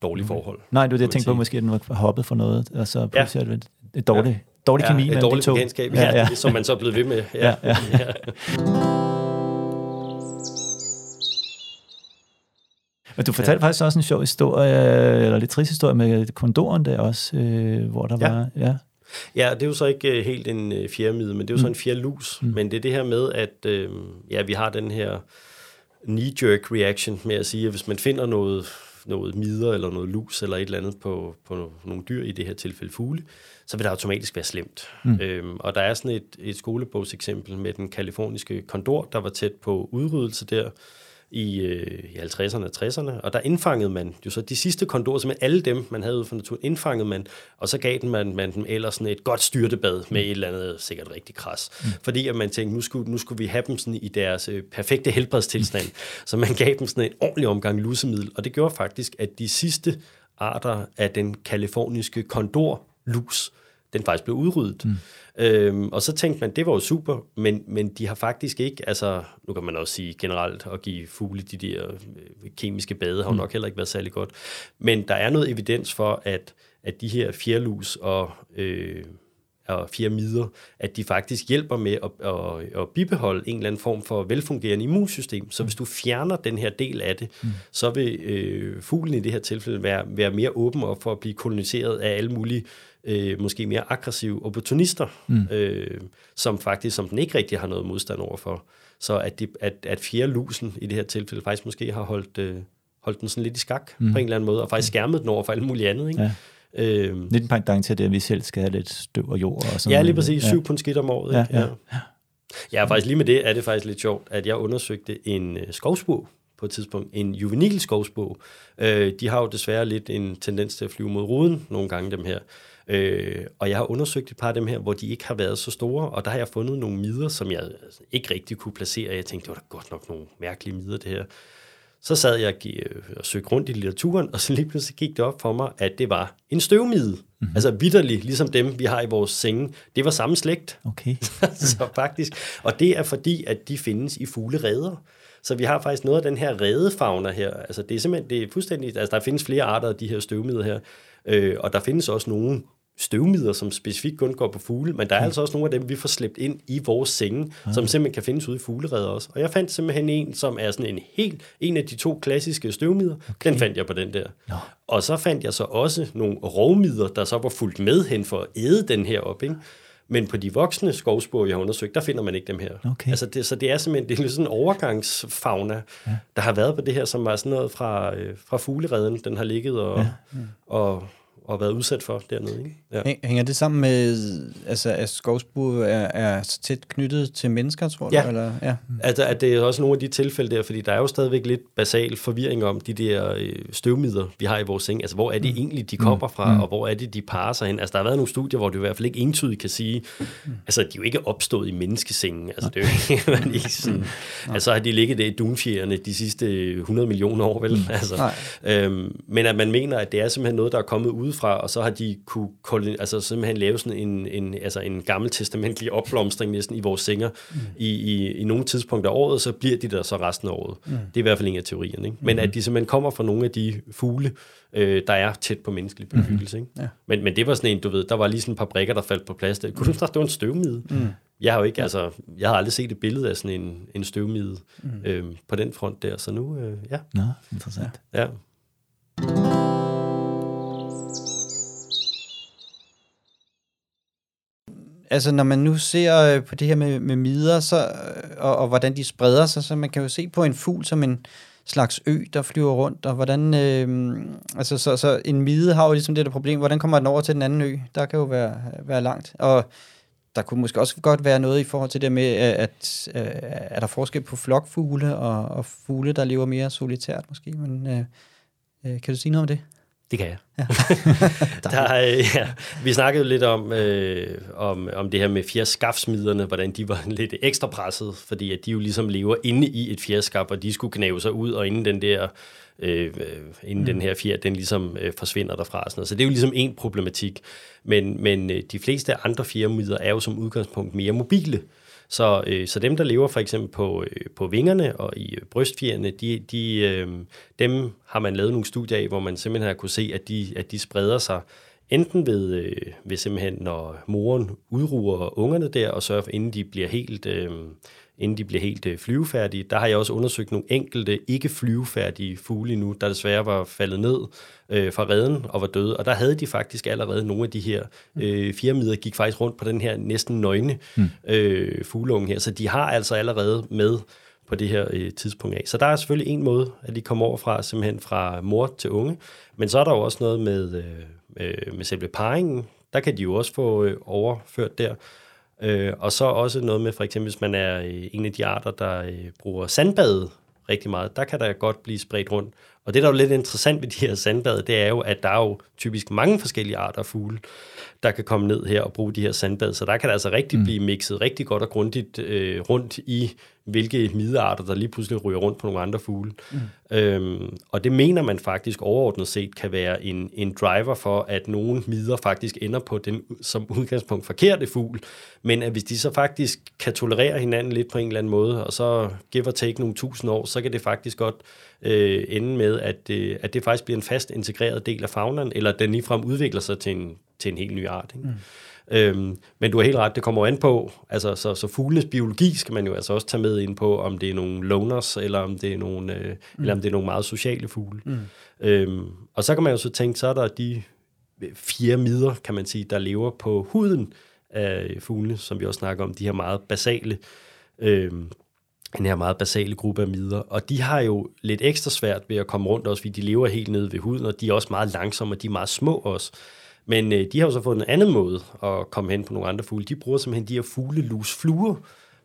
dårligt forhold. Nej, det var det, jeg tænkte på, måske at den var hoppet for noget, og så pludselig ja. det et dårligt, ja. dårlig kemi ja, et dårligt bekendtskab, ja, ja. ja. som man så er blevet ved med. Ja. Ja, ja. <laughs> Men du fortalte ja. faktisk også en sjov historie, eller lidt trist historie med kondoren der også, øh, hvor der ja. var... Ja. Ja, det er jo så ikke uh, helt en uh, fjermide, men det er jo mm. så en fjerlus. Mm. Men det er det her med, at uh, ja, vi har den her knee-jerk reaction med at sige, at hvis man finder noget noget mider eller noget lus eller et eller andet på, på nogle dyr, i det her tilfælde fugle, så vil det automatisk være slemt. Mm. Øhm, og der er sådan et, et skolebogseksempel med den kaliforniske kondor, der var tæt på udryddelse der, i, øh, i 50'erne og 60'erne, og der indfangede man jo så de sidste kondorer, som alle dem, man havde ude for naturen, indfangede man, og så gav den man, man dem ellers sådan et godt styrtebad med et eller andet sikkert rigtig kras. Mm. Fordi at man tænkte, nu skulle, nu skulle vi have dem sådan i deres øh, perfekte helbredstilstand, mm. så man gav dem sådan en ordentlig omgang lusemiddel, og det gjorde faktisk, at de sidste arter af den kaliforniske kondor lus, den faktisk blev udryddet. Mm. Øhm, og så tænkte man, det var jo super, men, men de har faktisk ikke, altså nu kan man også sige generelt, at give fugle de der øh, kemiske bade, har jo mm. nok heller ikke været særlig godt. Men der er noget evidens for, at, at de her fjerlus og, øh, og fjermider, at de faktisk hjælper med at, at, at bibeholde en eller anden form for velfungerende immunsystem. Så hvis du fjerner den her del af det, mm. så vil øh, fuglen i det her tilfælde være, være mere åben op for at blive koloniseret af alle mulige øh, måske mere aggressive opportunister, mm. øh, som faktisk, som den ikke rigtig har noget modstand overfor. Så at, de, at, at fjerde lusen i det her tilfælde faktisk måske har holdt, øh, holdt den sådan lidt i skak mm. på en eller anden måde, og faktisk skærmet den over for alt muligt andet. Ikke? Ja. Øhm, lidt en pendant til det, at vi selv skal have lidt støv og jord. Og sådan ja, lige præcis. Ja. Syv pund skidt om året. Ikke? Ja, ja. Ja. ja, faktisk lige med det er det faktisk lidt sjovt, at jeg undersøgte en øh, skovsbog på et tidspunkt, en juvenil skovsbog. Øh, de har jo desværre lidt en tendens til at flyve mod ruden nogle gange, dem her. Øh, og jeg har undersøgt et par af dem her, hvor de ikke har været så store, og der har jeg fundet nogle midder, som jeg ikke rigtig kunne placere. Jeg tænkte, det var da godt nok nogle mærkelige midder, det her. Så sad jeg og søgte rundt i litteraturen, og så lige pludselig gik det op for mig, at det var en støvmide. Mm-hmm. Altså vidderligt, ligesom dem, vi har i vores senge. Det var samme slægt. Okay. <laughs> så faktisk. Og det er fordi, at de findes i fuglereder. Så vi har faktisk noget af den her redefauna her. Altså det er simpelthen, det er fuldstændig, altså der findes flere arter af de her støvmider her. Øh, og der findes også nogle støvmider, som specifikt kun går på fugle, men der er mm. altså også nogle af dem, vi får slæbt ind i vores senge, mm. som simpelthen kan findes ude i fuglereder også. Og jeg fandt simpelthen en, som er sådan en helt, en af de to klassiske støvmider, okay. den fandt jeg på den der. No. Og så fandt jeg så også nogle rovmider, der så var fuldt med hen for at æde den her op, ikke? Men på de voksne skovspor, jeg har undersøgt, der finder man ikke dem her. Okay. Altså det, så det er simpelthen det er sådan en overgangsfauna, ja. der har været på det her, som var sådan noget fra, øh, fra fuglereden, den har ligget og, ja. Ja. og og været udsat for dernede. Ikke? Ja. Hænger det sammen med, altså, at skovsbur er, er tæt knyttet til mennesker, tror ja. du? Eller? Ja, altså, at det er også nogle af de tilfælde der, fordi der er jo stadigvæk lidt basal forvirring om de der øh, støvmider, vi har i vores seng. Altså, hvor er det mm. egentlig, de kommer mm. fra, mm. og hvor er det, de parer sig hen? Altså, der har været nogle studier, hvor du i hvert fald ikke entydigt kan sige, mm. altså, de er jo ikke opstået i menneskesengen. Altså, det er jo ikke, <laughs> man ikke sådan, mm. altså, har de ligget der i dunfjerne de sidste 100 millioner år, vel? Mm. Altså, øhm, men at man mener, at det er simpelthen noget, der er kommet udefra, og så har de kunne altså simpelthen lave sådan en, en, altså en gammeltestamentlig <laughs> opblomstring næsten i vores senger mm. i, i, i nogle tidspunkter af året, så bliver de der så resten af året. Mm. Det er i hvert fald en af teorierne. Ikke? Men mm. at de simpelthen kommer fra nogle af de fugle, øh, der er tæt på menneskelig mhm. bebyggelse. Mm. Ikke? Ja. Men, men det var sådan en, du ved, der var lige sådan et par brikker, der faldt på plads. Der. Kunne du det var en støvmide? Mm. Jeg har jo ikke, altså, jeg har aldrig set et billede af sådan en, en støvmide mm. øh, på den front der, så nu, øh, ja. Nå, interessant. Ja. Altså når man nu ser øh, på det her med, med midder, så, øh, og, og hvordan de spreder sig, så man kan jo se på en fugl som en slags ø, der flyver rundt, og hvordan, øh, altså så, så en mide har jo ligesom det der problem, hvordan kommer den over til den anden ø? Der kan jo være, være langt, og der kunne måske også godt være noget i forhold til det med, øh, at, at, at er der forskel på flokfugle og, og fugle, der lever mere solitært måske, men øh, kan du sige noget om det? Det kan jeg. Ja. <laughs> der, øh, ja, vi snakkede lidt om, øh, om, om det her med fjerskafsmiderne, hvordan de var <laughs> lidt ekstra presset, fordi at de jo ligesom lever inde i et fjerskab, og de skulle knæve sig ud, og inden den der øh, inden mm. den her fjer, den ligesom øh, forsvinder derfra. Sådan noget. Så det er jo ligesom en problematik. Men, men øh, de fleste andre fjermidler er jo som udgangspunkt mere mobile. Så, øh, så dem, der lever for eksempel på, øh, på vingerne og i øh, brystfjerne, de, de, øh, dem har man lavet nogle studier af, hvor man simpelthen har kunne se, at de, at de spreder sig enten ved, øh, ved simpelthen, når moren udruer ungerne der, og sørger for, inden de bliver helt... Øh, inden de bliver helt øh, flyvefærdige. Der har jeg også undersøgt nogle enkelte ikke flyvefærdige fugle nu, der desværre var faldet ned øh, fra redden og var døde. Og der havde de faktisk allerede nogle af de her øh, firmider, gik faktisk rundt på den her næsten nøgne mm. øh, fugleunge her. Så de har altså allerede med på det her øh, tidspunkt af. Så der er selvfølgelig en måde, at de kommer over fra, simpelthen fra mor til unge. Men så er der jo også noget med, øh, øh med selve parringen. Der kan de jo også få øh, overført der. Øh, og så også noget med, for eksempel hvis man er øh, en af de arter, der øh, bruger sandbade rigtig meget, der kan der godt blive spredt rundt. Og det, der er jo lidt interessant ved de her sandbade, det er jo, at der er jo typisk mange forskellige arter af fugle, der kan komme ned her og bruge de her sandbade. Så der kan der altså rigtig mm. blive mixet rigtig godt og grundigt øh, rundt i hvilke midearter, der lige pludselig ryger rundt på nogle andre fugle. Mm. Øhm, og det mener man faktisk overordnet set kan være en, en driver for, at nogle mider faktisk ender på den som udgangspunkt forkerte fugl, men at hvis de så faktisk kan tolerere hinanden lidt på en eller anden måde, og så give og take nogle tusind år, så kan det faktisk godt øh, ende med, at, øh, at det faktisk bliver en fast integreret del af faunaen, eller at den ligefrem udvikler sig til en, til en helt ny art. Ikke? Mm. Øhm, men du har helt ret, det kommer an på, altså så, så fuglenes biologi skal man jo altså også tage med ind på, om det er nogle loners, eller om det er nogle, øh, mm. eller om det er nogle meget sociale fugle. Mm. Øhm, og så kan man jo så tænke, så er der de fire midder, kan man sige, der lever på huden af fuglene, som vi også snakker om, de her meget basale, øhm, en her meget basale gruppe af midder. Og de har jo lidt ekstra svært ved at komme rundt også, fordi de lever helt nede ved huden, og de er også meget langsomme, og de er meget små også. Men øh, de har jo så fået en anden måde at komme hen på nogle andre fugle. De bruger simpelthen de her fuglelusfluer,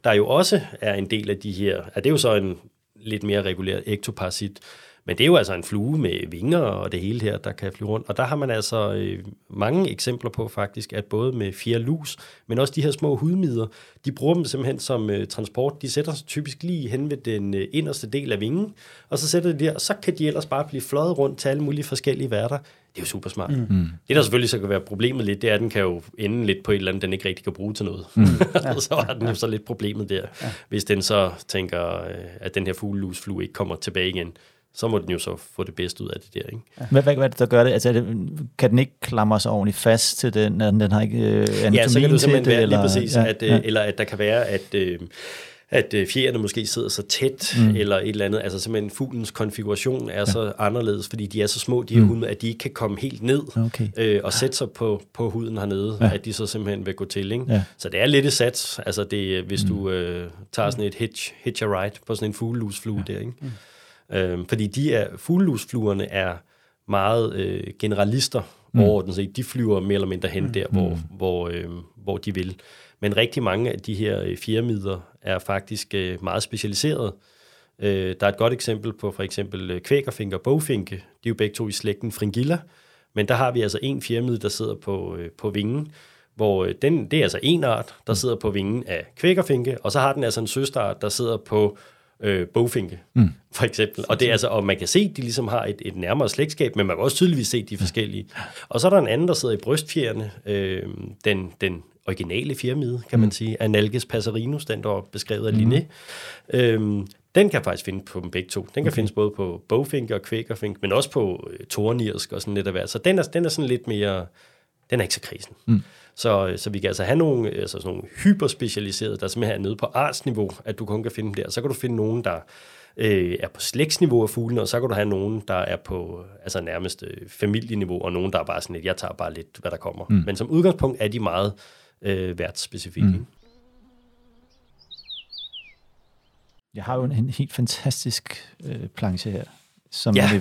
der jo også er en del af de her. Ja, det er jo så en lidt mere reguleret ektoparasit, men det er jo altså en flue med vinger og det hele her, der kan flyve rundt. Og der har man altså øh, mange eksempler på faktisk, at både med fire lus, men også de her små hudmider, de bruger dem simpelthen som øh, transport. De sætter sig typisk lige hen ved den øh, inderste del af vingen, og så sætter de der, og så kan de ellers bare blive fløjet rundt til alle mulige forskellige værter. Det er jo super smart. Mm. mm. Det, der selvfølgelig så kan være problemet lidt, det er, at den kan jo ende lidt på et eller andet, den ikke rigtig kan bruge til noget. Mm. <laughs> Ja. så har den jo så lidt problemet der. Ja. Hvis den så tænker, øh, at den her fuglelusflue ikke kommer tilbage igen, så må den jo så få det bedste ud af det der. Ikke? Ja. Hvad, hvad, hvad er det, der gør det? Altså, det, kan den ikke klamre sig ordentligt fast til den, den, den har ikke øh, Ja, så kan det simpelthen være eller, lige præcis, ja, at, øh, ja. eller at der kan være, at... Øh, at øh, fjerne måske sidder så tæt, mm. eller et eller andet. Altså simpelthen fuglens konfiguration er ja. så anderledes, fordi de er så små, de her mm. hunde, at de ikke kan komme helt ned okay. øh, og sætte sig på, på huden hernede, ja. at de så simpelthen vil gå til. Ikke? Ja. Så det er lidt et sats, altså det, hvis mm. du øh, tager sådan et hitch, hitch a ride på sådan en fuglelusflue ja. der. Ikke? Mm. Øh, fordi de er, fuglelusfluerne er meget øh, generalister mm. overordnet set. De flyver mere eller mindre hen mm. der, hvor, mm. hvor, øh, hvor de vil. Men rigtig mange af de her øh, firmider er faktisk øh, meget specialiserede. Øh, der er et godt eksempel på for eksempel øh, kvækerfinker og bogfinke. De er jo begge to i slægten Fringilla. Men der har vi altså en firmid, der sidder på, øh, på vingen, hvor øh, den, det er altså en art, der sidder på vingen af kvækerfinke, og så har den altså en søsterart, der sidder på øh, bogfinke, mm. for eksempel. Og, det er altså, og man kan se, at de ligesom har et, et nærmere slægtskab, men man kan også tydeligvis se de forskellige. Og så er der en anden, der sidder i brystfjerne, øh, den, den originale fjermide, kan man mm. sige, Analges passerinus, den der er beskrevet af mm. Linné. Øhm, den kan faktisk finde på dem begge to. Den kan okay. findes både på bogfinke og kvækerfink, men også på øh, tornirsk og sådan lidt af hvert. Så den er, den er sådan lidt mere, den er ikke så krisen. Mm. Så, så vi kan altså have nogle, altså sådan nogle hyperspecialiserede, der simpelthen er nede på artsniveau, at du kun kan finde dem der. Så kan du finde nogen, der øh, er på slægtsniveau af fuglene, og så kan du have nogen, der er på altså nærmest øh, familieniveau, og nogen, der er bare sådan lidt, jeg tager bare lidt, hvad der kommer. Mm. Men som udgangspunkt er de meget øh, værtsspecifikt. Mm. Jeg har jo en, en helt fantastisk øh, planche her, som Ja. ja.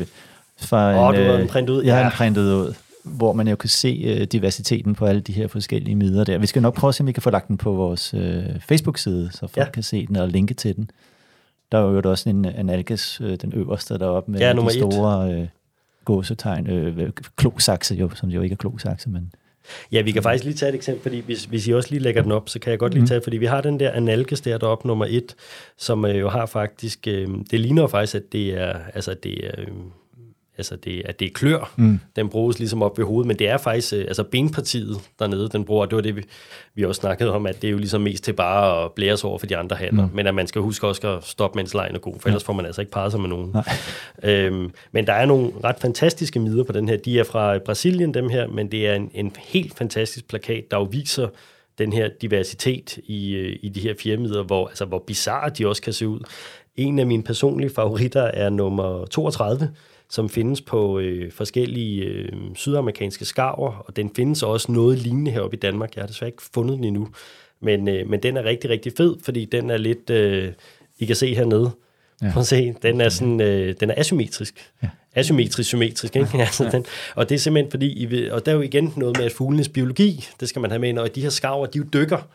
fra Åh, en, du har øh, den printet ud? Jeg har Ja. den printet ud, hvor man jo kan se øh, diversiteten på alle de her forskellige midler der. Vi skal nok prøve at se, om vi kan få lagt den på vores øh, Facebook-side, så folk Ja. kan se den og linke til den. Der er jo også en analges, øh, den øverste deroppe med Ja, de et. store øh, gåsetegn, øh, klosakse jo, som jo ikke er klosakse, men Ja, vi kan faktisk lige tage et eksempel, fordi hvis, hvis I også lige lægger den op, så kan jeg godt lige Mhm. tage, fordi vi har den der analges der deroppe, nummer et, som øh, jo har faktisk, øh, det ligner faktisk, at det er, altså det er, øh, altså det, at det er klør, Mm. den bruges ligesom op ved hovedet, men det er faktisk, øh, altså benpartiet dernede, den bruger, det var det, vi, vi også snakkede om, at det er jo ligesom mest til bare at blære sig over for de andre handler, mm. men at man skal huske også at stoppe, mens lejen er god, for ellers får man altså ikke parret sig med nogen. Nej. Øhm, men der er nogle ret fantastiske midder på den her. De er fra Brasilien, dem her, men det er en, en helt fantastisk plakat, der jo viser den her diversitet i, øh, i de her firmider, hvor, altså, hvor bizarre de også kan se ud. En af mine personlige favoritter er nummer 32, som findes på øh, forskellige øh, sydamerikanske skarver, og den findes også noget lignende heroppe i Danmark. Jeg har desværre ikke fundet den endnu, men, øh, men den er rigtig, rigtig fed, fordi den er lidt, øh, I kan se hernede, ja. Prøv at se, den er, sådan, øh, den er asymmetrisk. Ja. Asymmetrisk, symmetrisk, ikke? <laughs> altså, den, og det er simpelthen fordi, I vil, og der er jo igen noget med, at fuglenes biologi, det skal man have med, ind, og de her skarver, de jo dykker,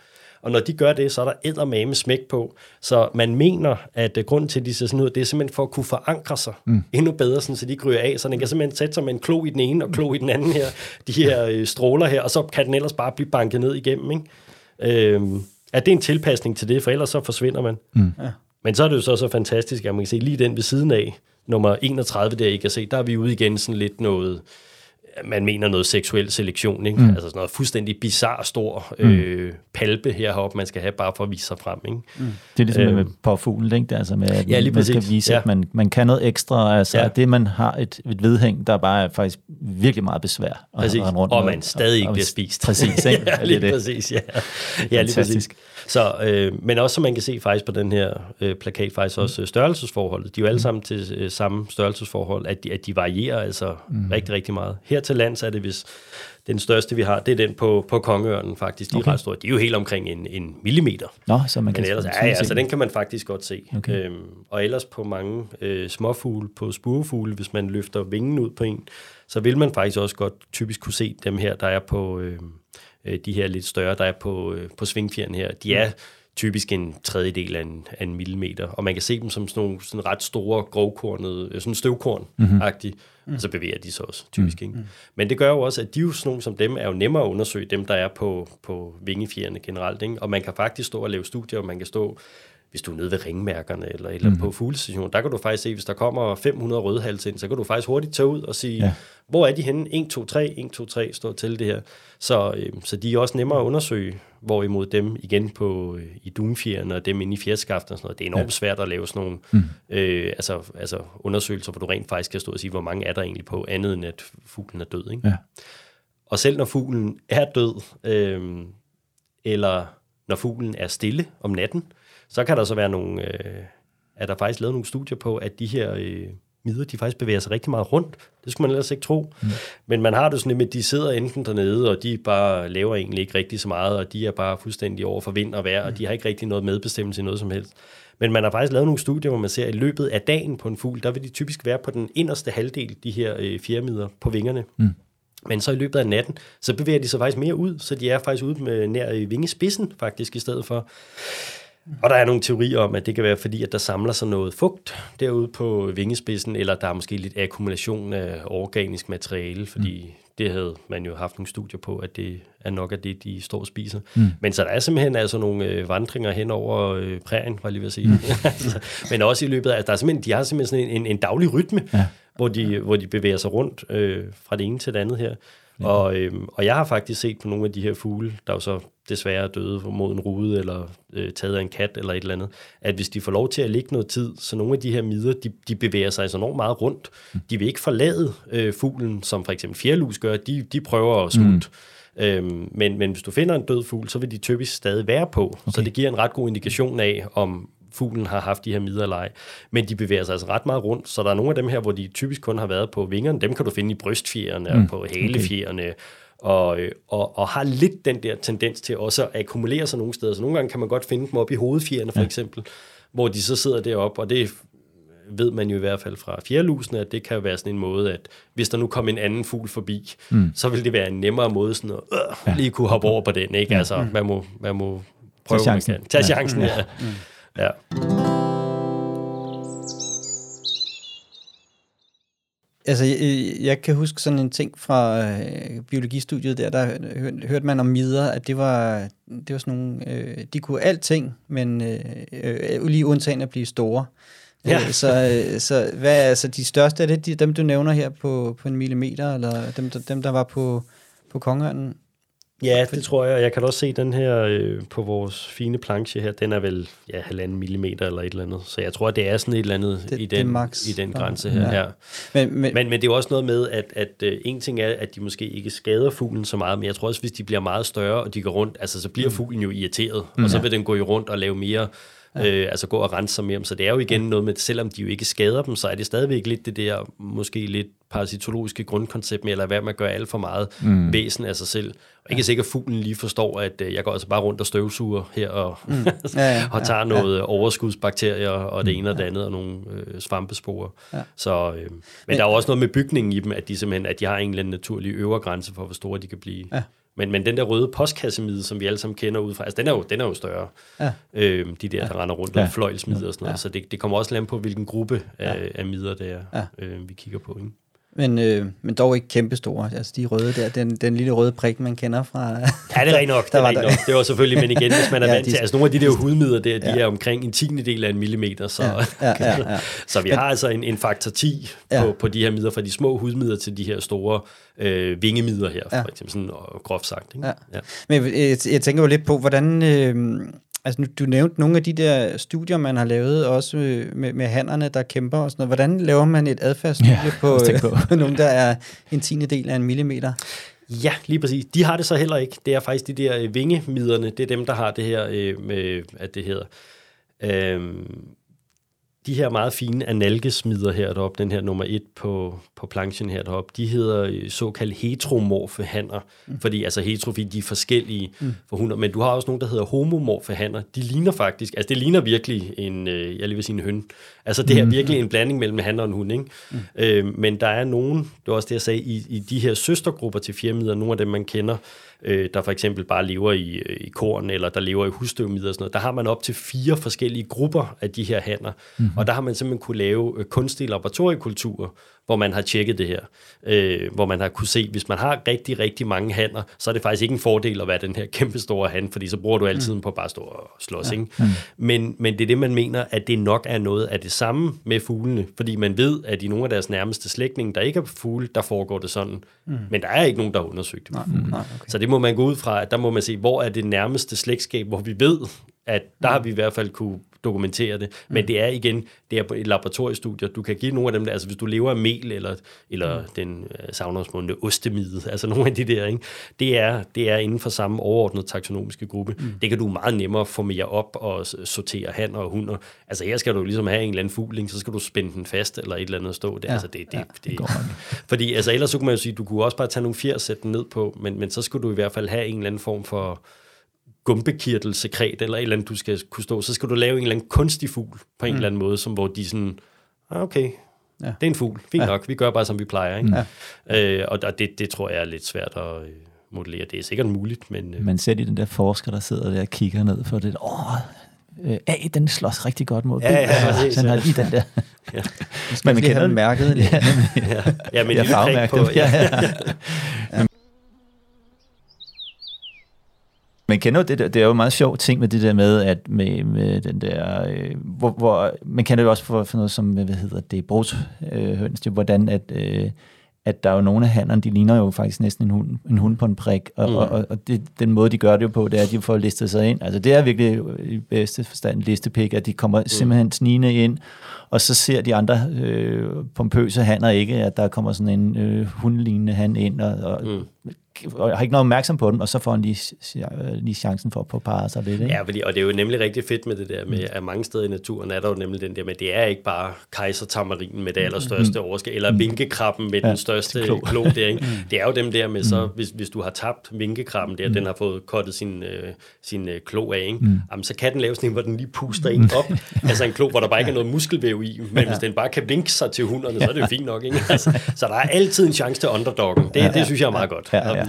og når de gør det, så er der eddermame smæk på. Så man mener, at øh, grunden til, at de ser sådan ud, det er simpelthen for at kunne forankre sig mm. endnu bedre, sådan, så de ikke ryger af. Så den kan simpelthen sætte sig med en klo i den ene og klo i den anden her, de her øh, stråler her, og så kan den ellers bare blive banket ned igennem. Ikke? Øhm, er det en tilpasning til det, for ellers så forsvinder man. Mm. Ja. Men så er det jo så, så fantastisk, at man kan se lige den ved siden af, nummer 31 der, I kan se, der er vi ude igen sådan lidt noget, man mener noget seksuel selektion, ikke? Mm. Altså sådan noget fuldstændig bizarre stor øh, palpe heroppe, man skal have bare for at vise sig frem, ikke? Mm. Det er ligesom Øhm. med på fuglen, ikke? Det er altså med, at Ja, lige man skal vise, Ja. at man, man kan noget ekstra. Altså, Ja. det man har et, et vedhæng, der bare er faktisk virkelig meget besvær. at Præcis, rende rundt og med. man stadig ikke bliver spist. Præcis, ikke? <laughs> ja, det lige præcis, ja. ja lige præcis. Så, øh, men også som man kan se faktisk på den her øh, plakat, faktisk også øh, størrelsesforholdet. De er jo alle sammen til øh, samme størrelsesforhold, at de, at de varierer altså mm. rigtig, rigtig meget. Her til lands er det, hvis den største vi har, det er den på, på Kongeørnen faktisk. De er Okay. ret store. De er jo helt omkring en, en millimeter. Nå, så man Men kan ellers, sådan ja, ja, altså den kan man faktisk godt se. Okay. Øhm, og ellers på mange øh, småfugle, på spurvefugle, hvis man løfter vingen ud på en, så vil man faktisk også godt typisk kunne se dem her, der er på øh, øh, de her lidt større, der er på, øh, på svingfjeren her. De er typisk en tredjedel af en, af en millimeter, og man kan se dem som sådan nogle sådan ret store, grovkornede, øh, sådan støvkorn-agtige, mm-hmm. og så bevæger de sig også typisk. Mm-hmm. Ikke? Men det gør jo også, at de jo sådan nogle som dem er jo nemmere at undersøge, dem der er på, på vingefjerne generelt. Ikke? Og man kan faktisk stå og lave studier, og man kan stå hvis du er nede ved ringmærkerne eller eller andet på fuglestationen, der kan du faktisk se, hvis der kommer 500 rødhals ind, så kan du faktisk hurtigt tage ud og sige, ja. Ja. hvor er de henne? 1, 2, 3, 1, 2, 3, står til det her. Så, øh, så de er også nemmere at undersøge, hvorimod dem igen på øh, i dunfjerne og dem inde i fjerskaften og sådan noget, det er enormt ja. svært at lave sådan nogle mm. øh, altså, altså undersøgelser, hvor du rent faktisk kan stå og sige, hvor mange er der egentlig på, andet end at fuglen er død. Ikke? Ja. Og selv når fuglen er død, øh, eller når fuglen er stille om natten, så kan der så være nogle, øh, er der faktisk lavet nogle studier på, at de her øh, midder, de faktisk bevæger sig rigtig meget rundt. Det skulle man ellers ikke tro. Mm. Men man har det sådan at de sidder enten dernede, og de bare laver egentlig ikke rigtig så meget, og de er bare fuldstændig over for vind og vejr, og de har ikke rigtig noget medbestemmelse i noget som helst. Men man har faktisk lavet nogle studier, hvor man ser, at i løbet af dagen på en fugl, der vil de typisk være på den inderste halvdel, de her øh, fjermider på vingerne. Mm. Men så i løbet af natten, så bevæger de sig faktisk mere ud, så de er faktisk ude med nær vingespidsen faktisk i stedet for. Og der er nogle teorier om, at det kan være fordi, at der samler sig noget fugt derude på vingespidsen, eller der er måske lidt akkumulation af organisk materiale, fordi mm. det havde man jo haft nogle studier på, at det er nok af det, de står og spiser. Mm. Men så der er simpelthen altså nogle øh, vandringer hen over øh, prærien, var jeg lige ved at sige. Mm. <laughs> altså, men også i løbet af, der er simpelthen, de har simpelthen sådan en, en, en daglig rytme, ja. hvor, de, hvor de bevæger sig rundt øh, fra det ene til det andet her. Ja. Og, øhm, og jeg har faktisk set på nogle af de her fugle, der jo så desværre døde mod en rude, eller øh, taget af en kat, eller et eller andet, at hvis de får lov til at ligge noget tid, så nogle af de her midder, de, de bevæger sig så enormt meget rundt. De vil ikke forlade øh, fuglen, som for eksempel fjerlus gør, de, de prøver at smutte. Mm. Øhm, men, men hvis du finder en død fugl, så vil de typisk stadig være på. Okay. Så det giver en ret god indikation af, om fuglen har haft de her midder eller ej. Men de bevæger sig altså ret meget rundt, så der er nogle af dem her, hvor de typisk kun har været på vingerne, dem kan du finde i brystfjerene mm. og på halefjerene, okay. Og, øh, og, og har lidt den der tendens til også at akkumulere sig nogle steder. Så nogle gange kan man godt finde dem op i hovedfjerne for ja. eksempel, hvor de så sidder deroppe, og det ved man jo i hvert fald fra fjerlusene, at det kan være sådan en måde, at hvis der nu kom en anden fugl forbi, mm. så vil det være en nemmere måde sådan at øh, ja. lige kunne hoppe over på den, ikke? Altså, man må, man må prøve, Tag chancen. Man kan. Tag chancen, ja. ja. ja. Altså, jeg, jeg kan huske sådan en ting fra øh, biologistudiet der, der hørte, hørte man om midder, at det var, det var sådan nogle, øh, de kunne alting, men øh, øh, lige undtagen at blive store. Ja. Øh, så, øh, så hvad er altså de største? Er det de, dem, du nævner her på, på en millimeter, eller dem, dem der var på, på kongørnen? Ja, det tror jeg. Jeg kan også se den her øh, på vores fine planche her. Den er vel ja, halvanden millimeter eller et eller andet. Så jeg tror, det er sådan et eller andet det, i, den, max. i den grænse her. Ja. Ja. Men, men, men, men det er jo også noget med, at, at uh, en ting er, at de måske ikke skader fuglen så meget, men jeg tror også, hvis de bliver meget større, og de går rundt, altså så bliver mm. fuglen jo irriteret, mm. og så vil den gå rundt og lave mere ja. øh, altså gå og rense sig mere. Så det er jo igen noget med, selvom de jo ikke skader dem, så er det stadigvæk lidt det der, måske lidt parasitologiske grundkoncept med, eller hvad med at gøre alt for meget mm. væsen af sig selv. Og ikke ja. sikkert, at fuglen lige forstår, at øh, jeg går altså bare rundt og støvsuger her, og, mm. ja, <laughs> ja, og tager ja, noget ja. overskudsbakterier, og det mm. ene og det andet, og nogle øh, svampesporer. Ja. Så, øh, men, men der er jo også noget med bygningen i dem, at de simpelthen at de har en eller anden naturlig øvre grænse for, hvor store de kan blive. Ja. Men, men den der røde postkassemide, som vi alle sammen kender ud fra, altså den er jo, den er jo større. Ja. Øhm, de der, der render rundt ja. og fløjlsmider og sådan noget. Ja. Så det, det kommer også land på, hvilken gruppe ja. af, af midder det er, ja. øh, vi kigger på. Ikke? Men, øh, men dog ikke kæmpestore. Altså de røde der, den, den lille røde prik, man kender fra... ja, det er rigtigt nok. <laughs> Det, er rigtigt nok. det var selvfølgelig, men igen, hvis man <laughs> er ja, vant de, til... Altså nogle af de der hudmidder der, de ja. er omkring en tiende del af en millimeter. Så, ja, ja, ja, ja. <laughs> så vi men, har altså en, en faktor 10 ja. på, på de her midder, fra de små hudmidder til de her store øh, vingemidder her, for eksempel sådan groft sagt. Ikke? Ja. Ja. Men jeg, jeg tænker jo lidt på, hvordan... Øh, Altså, du nævnte nogle af de der studier, man har lavet, også med, med hannerne, der kæmper og sådan noget. Hvordan laver man et adfærdsstudie ja, på, <laughs> <laughs> på. nogen, der er en tiende del af en millimeter? Ja, lige præcis. De har det så heller ikke. Det er faktisk de der øh, vingemiderne, det er dem, der har det her øh, med, at det hedder, øh, de her meget fine analgesmider her deroppe, den her nummer et på, på planchen her deroppe, de hedder øh, såkaldt heteromorfe hanner, mm. fordi altså heterofi, de er forskellige mm. for hunder, men du har også nogle, der hedder homomorfe hanner. De ligner faktisk, altså det ligner virkelig en, øh, jeg lige vil sige en høn. Altså det er mm. virkelig en blanding mellem en han og en hund, ikke? Mm. Øh, men der er nogen, det var også det, jeg sagde, i, i de her søstergrupper til fjermider, nogle af dem, man kender, øh, der for eksempel bare lever i, øh, i korn, eller der lever i husstøvmider og sådan noget, der har man op til fire forskellige grupper af de her hanner. Mm-hmm. Og der har man simpelthen kunne lave øh, kunstige laboratoriekulturer, hvor man har tjekket det her. Øh, hvor man har kunne se, hvis man har rigtig, rigtig mange hanner, så er det faktisk ikke en fordel at være den her <laughs> kæmpe store han, fordi så bruger du altid mm. på at bare stå og slås. Ja. Ikke? Mm. Men, men det er det, man mener, at det nok er noget af det samme med fuglene, fordi man ved, at i nogle af deres nærmeste slægtninge, der ikke er fugle, der foregår det sådan. Mm. Men der er ikke nogen, der har undersøgt det. Nej, mm. nej, okay. Så det må man gå ud fra, at der må man se, hvor er det nærmeste slægtskab, hvor vi ved, at der har vi i hvert fald kunne dokumentere det. Men mm. det er igen, det er på et laboratoriestudie. Du kan give nogle af dem, der, altså hvis du lever af mel, eller, eller mm. den uh, savnomsmående ostemide, altså nogle af de der, ikke? Det, er, det er inden for samme overordnede taksonomiske gruppe. Mm. Det kan du meget nemmere få mere op og sortere han og hunder. Altså her skal du ligesom have en eller anden fugling, så skal du spænde den fast, eller et eller andet stå. Det, ja. altså, det, det, ja, det, det fordi altså, ellers så kunne man jo sige, du kunne også bare tage nogle fjer og sætte den ned på, men, men så skulle du i hvert fald have en eller anden form for gumpekirtelsekret, eller et eller andet, du skal kunne stå, så skal du lave en eller anden kunstig fugl, på en mm. eller anden måde, som hvor de sådan, ah, okay, ja. det er en fugl, fint ja. nok, vi gør bare, som vi plejer. Ikke? Ja. Øh, og det, det tror jeg er lidt svært at øh, modellere. Det er sikkert muligt, men... Øh. Man ser lige den der forsker, der sidder der og kigger ned for det, åh, øh, A, den slås rigtig godt mod B. Ja, ja, ja, ja, den har lige den der. <laughs> <laughs> ja. Men man kender den mærket. Ja, ja. ja, <laughs> men ja, på. Ja. ja. ja. Men kender det, der, det er jo en meget sjov ting med det der med, at med, med den der, øh, hvor, hvor, man kender det også for, for noget som, hvad hedder det, brugshøns, øh, hvordan at, øh, at der er jo nogle af handlerne, de ligner jo faktisk næsten en hund, en hund på en prik, og, mm. og, og, det, den måde, de gør det jo på, det er, at de får listet sig ind. Altså det er virkelig i bedste forstand listepik, at de kommer mm. simpelthen snigende ind, og så ser de andre øh, pompøse hanner ikke, at der kommer sådan en øh, hundlignende han ind, og, og mm og har ikke noget opmærksom på den, og så får han lige, lige chancen for at parre sig lidt. Ikke? Ja, fordi, og det er jo nemlig rigtig fedt med det der med, at mange steder i naturen er der jo nemlig den der med, det er ikke bare kejsertamarinen med det allerstørste mm. overskæg, eller mm. vinkekrabben med ja, den største klo. klo der, ikke? Mm. Det er jo dem der med, så mm. hvis, hvis du har tabt vinkekrabben der, mm. den har fået kottet sin, øh, sin øh, klo af, ikke? Mm. Jamen, så kan den lave sådan en, hvor den lige puster en op. altså en klo, hvor der bare ikke er noget muskelvæv i, men ja. hvis den bare kan vinke sig til hunderne, så er det jo fint nok, ikke? Altså, så der er altid en chance til underdoggen. Det, ja, det synes jeg er meget godt. Ja, ja.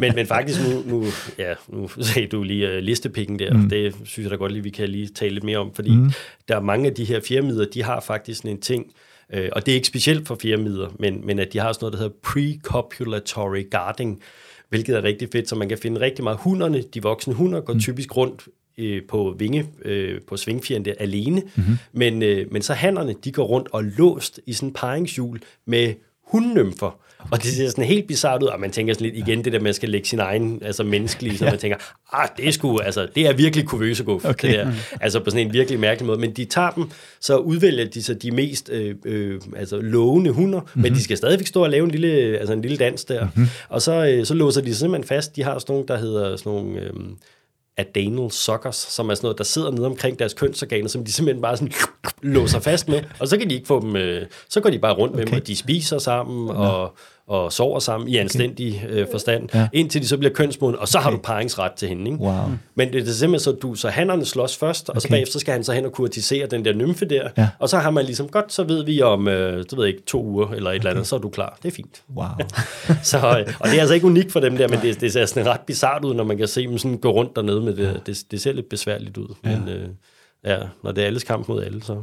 men, men faktisk nu, nu, ja, nu sagde du lige uh, listepikken der, mm. det synes jeg da godt lige, vi kan lige tale lidt mere om, fordi mm. der er mange af de her firmider, de har faktisk en ting, øh, og det er ikke specielt for firmider, men, men at de har sådan noget, der hedder pre-copulatory guarding, hvilket er rigtig fedt, så man kan finde rigtig meget hunderne, de voksne hunder går mm. typisk rundt øh, på vinge, øh, på svingfjerne alene, mm-hmm. men, øh, men så hannerne, de går rundt og låst i sådan en paringshjul med hundnymfer, og det ser sådan helt bizart ud, og man tænker sådan lidt igen, det der man skal lægge sin egen altså menneskelige, så ja. man tænker, ah, det er sgu, altså, det er virkelig kuvøseguf, okay. det der. Altså på sådan en virkelig mærkelig måde. Men de tager dem, så udvælger de så de mest øh, øh, altså, lovende hunder, mm-hmm. men de skal stadigvæk stå og lave en lille, altså en lille dans der. Mm-hmm. Og så, øh, så låser de simpelthen fast. De har sådan nogle, der hedder sådan nogle... Øh, adanal suckers, som er sådan noget, der sidder nede omkring deres kønsorganer, som de simpelthen bare sådan låser fast med, og så kan de ikke få dem, øh, så går de bare rundt okay. med dem, og de spiser sammen, og og sover sammen i anstændig øh, forstand, ja. indtil de så bliver kønsmodne, og så okay. har du paringsret til hende. Ikke? Wow. Men det er simpelthen så, du, så hannerne slås først, og okay. så bagefter skal han så hen og kurtisere den der nymfe der, ja. og så har man ligesom, godt, så ved vi om, øh, det ved jeg ikke, to uger eller et okay. eller andet, så er du klar. Det er fint. Wow. <laughs> så, øh, og det er altså ikke unikt for dem der, men det, det ser sådan ret bizart ud, når man kan se dem sådan gå rundt dernede med det. Det, det ser lidt besværligt ud, ja. men øh, ja, når det er alles kamp mod alle, så...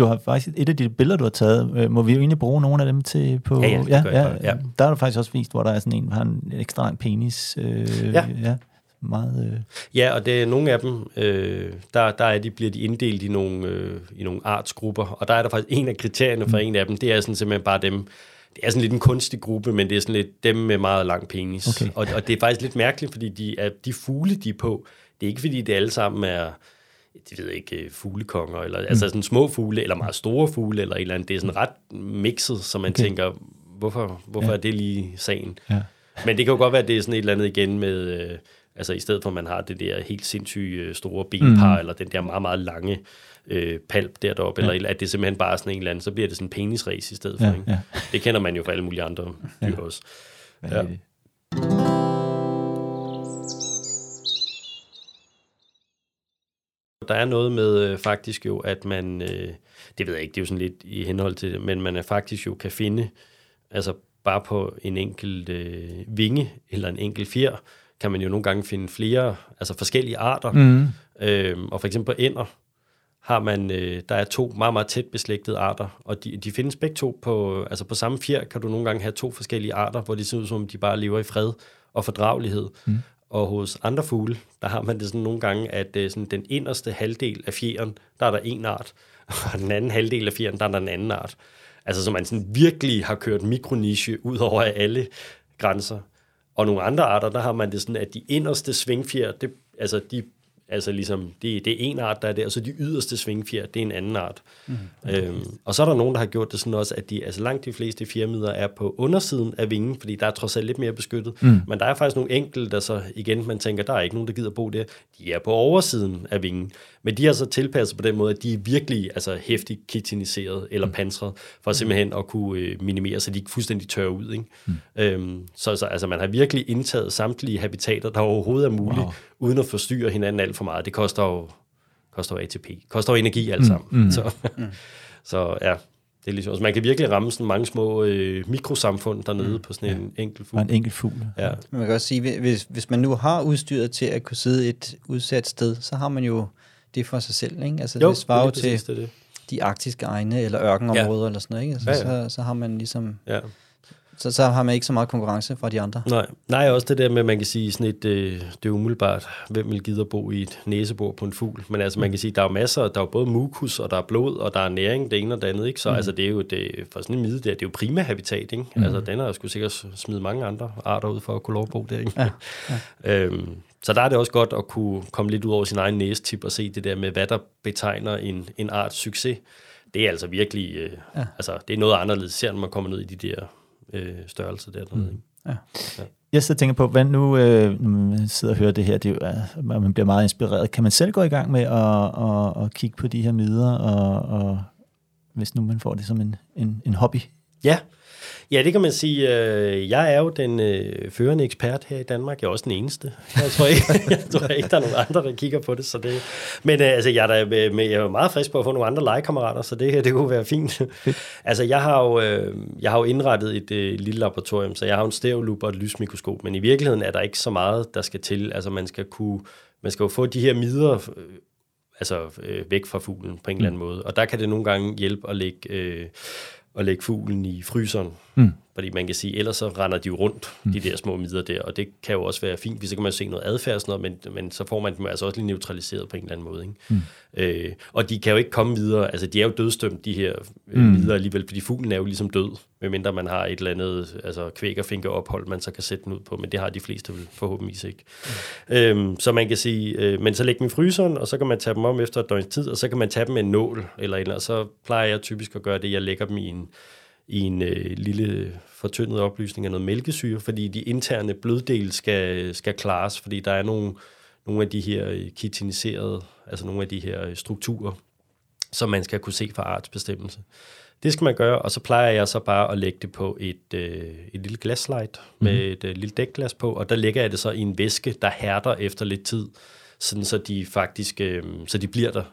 Du har faktisk et af de billeder, du har taget, øh, må vi jo egentlig bruge nogle af dem til på... Ja, ja, ja, ja, ja. Der er du faktisk også vist, hvor der er sådan en, har en ekstra lang penis. Øh, ja. ja. Meget, øh. Ja, og det er nogle af dem, øh, der, der er de, bliver de inddelt i nogle, øh, i nogle artsgrupper, og der er der faktisk en af kriterierne for mm. en af dem, det er sådan simpelthen bare dem, det er sådan lidt en kunstig gruppe, men det er sådan lidt dem med meget lang penis. Okay. Og, og det er faktisk lidt mærkeligt, fordi de, er, de fugle, de er på, det er ikke fordi, det alle sammen er det ved ikke, øh, fuglekonger, eller mm. altså sådan små fugle, eller meget store fugle, eller et eller andet. Det er sådan ret mixet, så man okay. tænker, hvorfor, hvorfor ja. er det lige sagen? Ja. Men det kan jo godt være, at det er sådan et eller andet igen med, øh, altså i stedet for, at man har det der helt sindssyge øh, store benpar, mm. eller den der meget, meget lange øh, palp der deroppe, ja. eller at det simpelthen bare er sådan en eller anden, så bliver det sådan en penisrace i stedet for. Ja, ikke? Ja. Det kender man jo fra alle mulige andre dyr ja. også. Ja. Der er noget med øh, faktisk jo, at man, øh, det ved jeg ikke, det er jo sådan lidt i henhold til det, men man er faktisk jo kan finde, altså bare på en enkelt øh, vinge eller en enkelt fjer, kan man jo nogle gange finde flere, altså forskellige arter. Mm. Øhm, og for eksempel på ender har man, øh, der er to meget, meget tæt beslægtede arter, og de, de findes begge to på, altså på samme fjer kan du nogle gange have to forskellige arter, hvor de ser ud som, de bare lever i fred og fordragelighed. Mm. Og hos andre fugle, der har man det sådan nogle gange, at øh, sådan den inderste halvdel af fjeren, der er der en art, <laughs> og den anden halvdel af fjeren, der er der en anden art. Altså så man sådan virkelig har kørt mikroniche ud over alle grænser. Og nogle andre arter, der har man det sådan, at de inderste svingfjer, det, altså de Altså ligesom, det, det er en art, der er der, og så de yderste svingfjer, det er en anden art. Mm. Øhm, og så er der nogen, der har gjort det sådan også, at de, altså langt de fleste fjermider er på undersiden af vingen, fordi der er trods alt lidt mere beskyttet. Mm. Men der er faktisk nogle enkelte, der så igen, man tænker, der er ikke nogen, der gider bo der. De er på oversiden af vingen. Men de har så tilpasset på den måde, at de er virkelig altså, hæftigt kitiniseret eller mm. pansret, for simpelthen at kunne øh, minimere, så de ikke fuldstændig tørrer ud. Ikke? Mm. Øhm, så, så altså, man har virkelig indtaget samtlige habitater, der overhovedet er muligt, wow. Uden at forstyrre hinanden alt for meget. Det koster jo, koster jo ATP, koster jo energi alt mm. sammen. Mm. Så, mm. så ja, det er ligesom, altså man kan virkelig ramme sådan mange små øh, mikrosamfund dernede mm. på sådan en ja. enkelt fugl. en enkelt fugl. Ja. Man kan også sige, hvis, hvis man nu har udstyret til at kunne sidde et udsat sted, så har man jo det for sig selv. Ikke? Altså, jo, det svarer jo til det. de arktiske egne eller ørkenområder ja. eller sådan noget. Ikke? Altså, ja, ja. Så, så har man ligesom... Ja. Så, så har man ikke så meget konkurrence fra de andre. Nej, Nej også det der med, at man kan sige sådan et, øh, det er umiddelbart, hvem vil gide at bo i et næsebor på en fugl. Men altså man kan sige, der er masser, der er både mukus, og der er blod, og der er næring, det ene og det andet. Ikke? Så mm. altså, det er jo det, for sådan en mide der, det er jo prima habitat. Ikke? Mm. Altså den har sgu sikkert smidt mange andre arter ud for at kunne lov at bo der. Ikke? Ja. Ja. <laughs> øhm, så der er det også godt at kunne komme lidt ud over sin egen næstip og se det der med, hvad der betegner en, en arts succes. det er altså virkelig, øh, ja. altså det er noget anderledes, ser når man kommer ned i de der øh, størrelser der. Mm. Ja. Ja. Jeg sidder og tænker på, hvad nu, øh, når man sidder og hører det her, det er jo, at man bliver meget inspireret. Kan man selv gå i gang med at, at, at kigge på de her midler, og, og hvis nu man får det som en, en, en hobby? Ja, Ja, det kan man sige. Øh, jeg er jo den øh, førende ekspert her i Danmark. Jeg er også den eneste. Jeg tror ikke, <laughs> jeg tror ikke der er nogen andre, der kigger på det. Så det men øh, altså, jeg, er der, med, jeg er meget frisk på at få nogle andre legekammerater, så det her det kunne være fint. altså, jeg har, jo, øh, jeg har jo indrettet et øh, lille laboratorium, så jeg har jo en stereolup og et lysmikroskop, men i virkeligheden er der ikke så meget, der skal til. Altså, man skal kunne man skal jo få de her midler øh, altså, øh, væk fra fuglen på en eller anden mm. måde. Og der kan det nogle gange hjælpe at lægge... Øh, at lægge fuglen i fryseren. Mm. Fordi man kan sige, ellers så render de jo rundt, mm. de der små midler der, og det kan jo også være fint, hvis så kan man se noget adfærd sådan noget, men, men så får man dem altså også lige neutraliseret på en eller anden måde. Ikke? Mm. Øh, og de kan jo ikke komme videre, altså de er jo dødstømt, de her øh, mm. midler alligevel, fordi fuglen er jo ligesom død, medmindre man har et eller andet altså kvæg og finke ophold, man så kan sætte den ud på, men det har de fleste vel forhåbentlig ikke. Mm. Øhm, så man kan sige, øh, men så læg dem i fryseren, og så kan man tage dem om efter et døgns tid, og så kan man tage dem med en nål, eller, eller så plejer jeg typisk at gøre det, jeg lægger dem i en i en øh, lille fortyndet oplysning af noget mælkesyre, fordi de interne bløddele skal, skal klares, fordi der er nogle, nogle af de her kitiniserede, altså nogle af de her strukturer, som man skal kunne se fra artsbestemmelse. Det skal man gøre, og så plejer jeg så bare at lægge det på et, øh, et lille glasslide med mm. et øh, lille dækglas på, og der lægger jeg det så i en væske, der hærder efter lidt tid, sådan så de faktisk øh, så de bliver der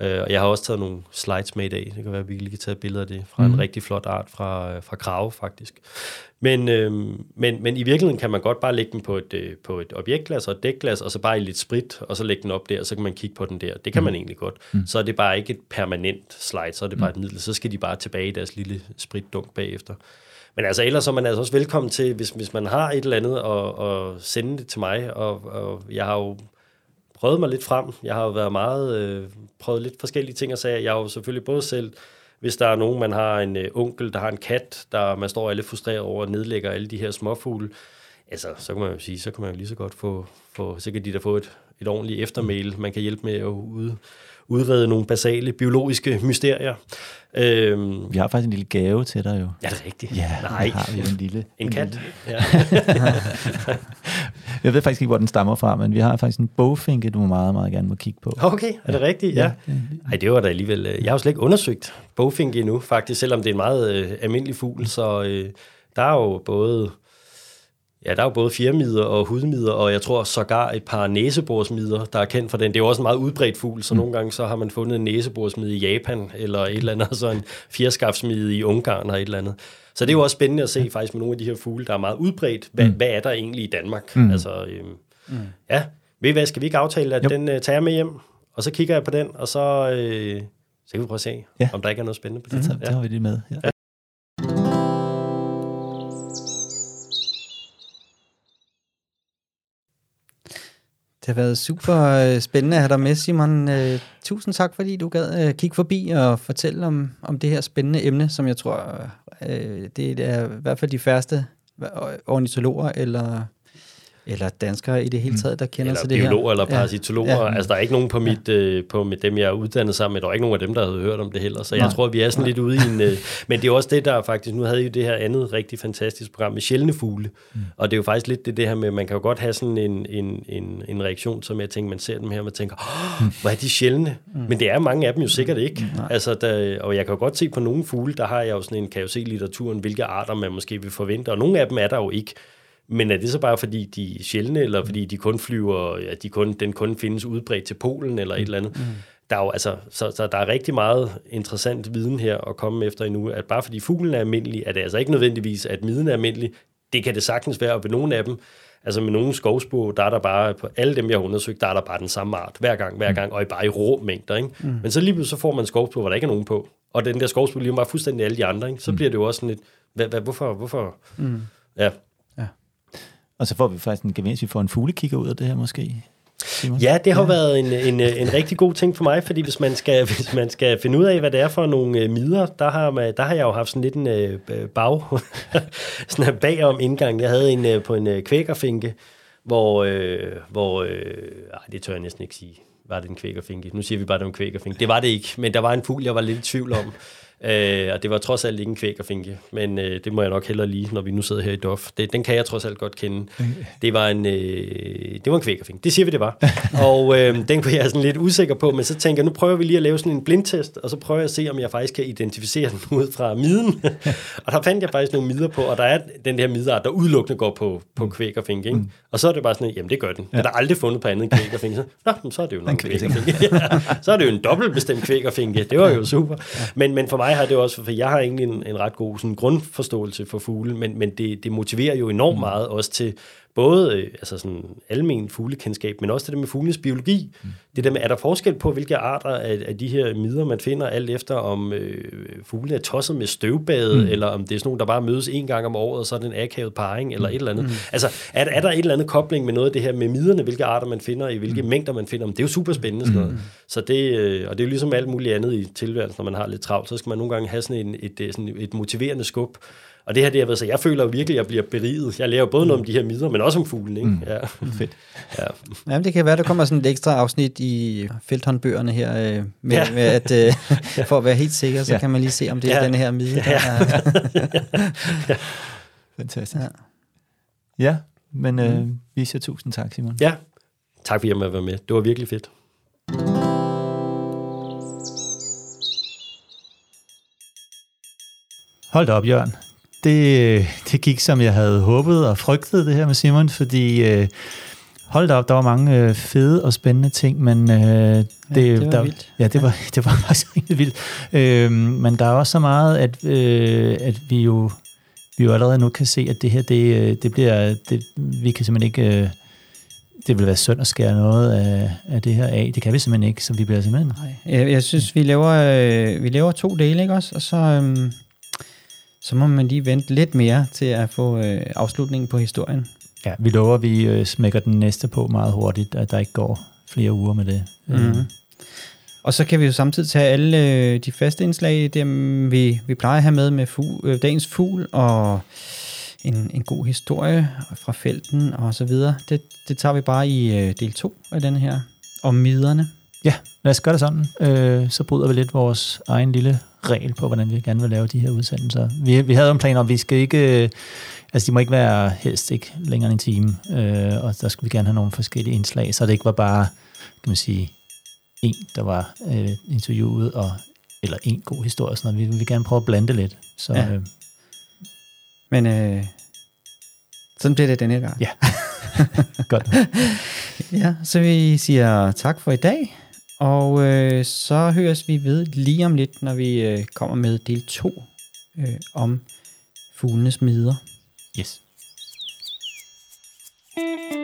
Øh, og jeg har også taget nogle slides med i dag. Det kan være, at vi lige kan tage billeder af det fra mm. en mhm. rigtig flot art fra, fra Krave, faktisk. Men, øh, men, men i virkeligheden kan man godt bare lægge den på et, øh, på et objektglas og et dækglas, og så bare i lidt sprit, og så lægge den op der, og så kan man kigge på den der. Det kan mm. man egentlig godt. Mm. Så er det bare ikke et permanent slide, så er det bare et mhm. middel. Så skal de bare tilbage i deres lille spritdunk bagefter. Men altså ellers er man altså også velkommen til, hvis, hvis man har et eller andet, og, og sende det til mig. Og, og jeg har jo prøvet mig lidt frem. Jeg har jo været meget, øh, prøvet lidt forskellige ting og sager. jeg har jo selvfølgelig både selv, hvis der er nogen, man har en øh, onkel, der har en kat, der man står alle frustreret over og nedlægger alle de her småfugle, altså, så kan man jo sige, så kan man jo lige så godt få, få sikkert de da få et, et ordentligt eftermæl, man kan hjælpe med at ud, udrede nogle basale biologiske mysterier. Øhm, vi har faktisk en lille gave til dig jo. Ja, det er rigtigt. Ja, Nej. har vi en lille. En kat. Ja. <laughs> jeg ved faktisk ikke, hvor den stammer fra, men vi har faktisk en bogfinke, du meget, meget gerne må kigge på. Okay, er det rigtigt? Ja. ja. Ej, det var da alligevel... Øh, jeg har jo slet ikke undersøgt bogfinke endnu, faktisk, selvom det er en meget øh, almindelig fugl, så øh, der er jo både Ja, der er jo både fjermider og hudmider, og jeg tror sågar et par næsebordsmider, der er kendt for den. Det er jo også en meget udbredt fugl, så mm. nogle gange så har man fundet en næsebordsmide i Japan, eller et eller andet, så en fjerskabsmide i Ungarn eller et eller andet. Så det er jo også spændende at se faktisk med nogle af de her fugle, der er meget udbredt. Hvad, mm. hvad er der egentlig i Danmark? Mm. Altså, øhm, mm. ja, ved hvad, skal vi ikke aftale, at jo. den uh, tager med hjem? Og så kigger jeg på den, og så, øh, så kan vi prøve at se, ja. om der ikke er noget spændende på det. Det tager, ja. vi lige med. Ja. ja. Har været super øh, spændende at have dig med, Simon. Øh, tusind tak, fordi du gad øh, kigge forbi og fortælle om, om det her spændende emne, som jeg tror, det er i hvert fald de færreste ornitologer eller eller danskere i det hele mm. taget, der kender eller til det her. Eller eller parasitologer. Ja. Ja. Altså, der er ikke nogen på, mit, ja. øh, på mit, dem, jeg er uddannet sammen med. Der er ikke nogen af dem, der havde hørt om det heller. Så Nej. jeg tror, vi er sådan Nej. lidt ude i en... Øh, men det er også det, der faktisk... Nu havde I jo det her andet rigtig fantastisk program med sjældne fugle. Mm. Og det er jo faktisk lidt det, det her med, man kan jo godt have sådan en, en, en, en reaktion, som jeg tænker, man ser dem her, og man tænker, oh, hvor er de sjældne? Mm. Men det er mange af dem jo sikkert ikke. Mm. Altså, der, og jeg kan jo godt se på nogle fugle, der har jeg jo sådan en, kan jo se litteraturen, hvilke arter man måske vil forvente, og nogle af dem er der jo ikke. Men er det så bare fordi, de er sjældne, eller fordi de kun flyver, at de kun, den kun findes udbredt til Polen, eller et eller andet? Mm. Der er jo, altså, så, så der er rigtig meget interessant viden her at komme efter endnu, at bare fordi fuglen er almindelig, er det altså ikke nødvendigvis, at miden er almindelig. Det kan det sagtens være, og ved nogle af dem, altså med nogle skovspor, der er der bare, på alle dem, jeg har undersøgt, der er der bare den samme art, hver gang, hver mm. gang, og bare i rå mængder. Ikke? Mm. Men så lige så får man skovspor, hvor der ikke er nogen på, og den der skovspor lige bare fuldstændig alle de andre, ikke? så mm. bliver det jo også sådan lidt, hvad, hvad, hvorfor, hvorfor? Mm. Ja, og så får vi faktisk en gevinst, vi får en fuglekigger ud af det her måske. Simon? Ja, det har ja. været en, en, en rigtig god ting for mig, fordi hvis man skal, <laughs> hvis man skal finde ud af, hvad det er for nogle uh, midler, der har, man, der har jeg jo haft sådan lidt en uh, bag, <laughs> sådan en bagom indgang. Jeg havde en uh, på en uh, kvækerfinke, hvor, uh, hvor uh, ej, det tør jeg næsten ikke sige, var det en kvækerfinke. Nu siger vi bare, det var en kvækerfinke. Det var det ikke, men der var en fugl, jeg var lidt i tvivl om. Øh, og det var trods alt ikke en kvækerfinke, men øh, det må jeg nok hellere lige, når vi nu sidder her i Dof. Det, den kan jeg trods alt godt kende. Det var en, øh, det var en kvækerfinke. Det siger vi, det var. <laughs> og øh, den kunne jeg sådan lidt usikker på, men så tænker jeg, nu prøver vi lige at lave sådan en blindtest, og så prøver jeg at se, om jeg faktisk kan identificere den <laughs> ud fra miden. <laughs> og der fandt jeg faktisk nogle midder på, og der er den der middelart, der udelukkende går på, på mm. kvækerfinke. Ikke? Mm. Og så er det bare sådan, jamen det gør den. Ja. Den er aldrig fundet på andet end kvækerfinke. Så, Nå, så er det jo en kvækerfinke. ja, så er det jo en dobbeltbestemt kvækerfinke. Det var jo super. Men, men for mig har det også, for jeg har egentlig en, en ret god sådan, grundforståelse for fugle, men, men det, det motiverer jo enormt mm. meget også til både øh, altså sådan almen fuglekendskab, men også det der med fuglenes biologi. Mm. Det der med, er der forskel på, hvilke arter af, af de her midder, man finder, alt efter om øh, fuglene er tosset med støvbade, mm. eller om det er sådan nogle, der bare mødes en gang om året, og så er det en akavet parring, eller mm. et eller andet. Mm. Altså, er, er der et eller andet kobling med noget af det her med midderne, hvilke arter man finder, i hvilke mm. mængder man finder dem? Det er jo super spændende sådan noget. Mm. Så det, øh, og det er jo ligesom alt muligt andet i tilværelsen, når man har lidt travlt, så skal man nogle gange have sådan en, et, et, sådan et motiverende skub, og det her, det er, så jeg føler virkelig, at jeg bliver beriget. Jeg lærer både noget om de her midler, men også om fuglen. Ikke? Mm. Ja. <laughs> Fedt. Ja. Jamen, det kan være, der kommer sådan et ekstra afsnit i felthåndbøgerne her, øh, med, ja. med at, øh, <laughs> for at være helt sikker, så ja. kan man lige se, om det er ja. den her midler. Ja. <laughs> ja. Fantastisk. Ja, ja men øh, mm. vi siger tusind tak, Simon. Ja, tak fordi jeg måtte være med. Det var virkelig fedt. Hold da op, Jørgen det, det gik, som jeg havde håbet og frygtet, det her med Simon, fordi øh, hold da op, der var mange øh, fede og spændende ting, men øh, det, ja, det var der, vildt. Ja, det var, <laughs> det var faktisk rigtig vildt. Øh, men der er også så meget, at, øh, at vi jo vi jo allerede nu kan se, at det her, det, øh, det bliver, det, vi kan simpelthen ikke, øh, det vil være synd at skære noget af, af det her af. Det kan vi simpelthen ikke, så vi bliver simpelthen... Nej, jeg, jeg synes, vi laver, øh, vi laver to dele, ikke også? Og så, øh, så må man lige vente lidt mere til at få øh, afslutningen på historien. Ja, vi lover, at vi øh, smækker den næste på meget hurtigt, at der ikke går flere uger med det. Mm-hmm. Og så kan vi jo samtidig tage alle øh, de faste indslag, dem vi, vi plejer at have med med fu, øh, dagens fugl og en, en god historie fra felten og så videre. Det, det tager vi bare i øh, del 2 af den her, om miderne. Ja, lad os gøre det sådan. Øh, så bryder vi lidt vores egen lille regel på, hvordan vi gerne vil lave de her udsendelser. Vi, vi havde en plan om, at vi skal ikke... Øh, altså, de må ikke være helst ikke længere end en time, øh, og der skulle vi gerne have nogle forskellige indslag, så det ikke var bare, kan man sige, en, der var øh, interviewet, og, eller en god historie. Sådan noget. Vi vil gerne prøve at blande lidt. Så, ja. øh, Men øh, sådan bliver det denne gang. Ja, <laughs> godt. ja, så vi siger tak for i dag. Og øh, så høres vi ved lige om lidt, når vi øh, kommer med del 2 øh, om fuglenes midder. Yes. thank you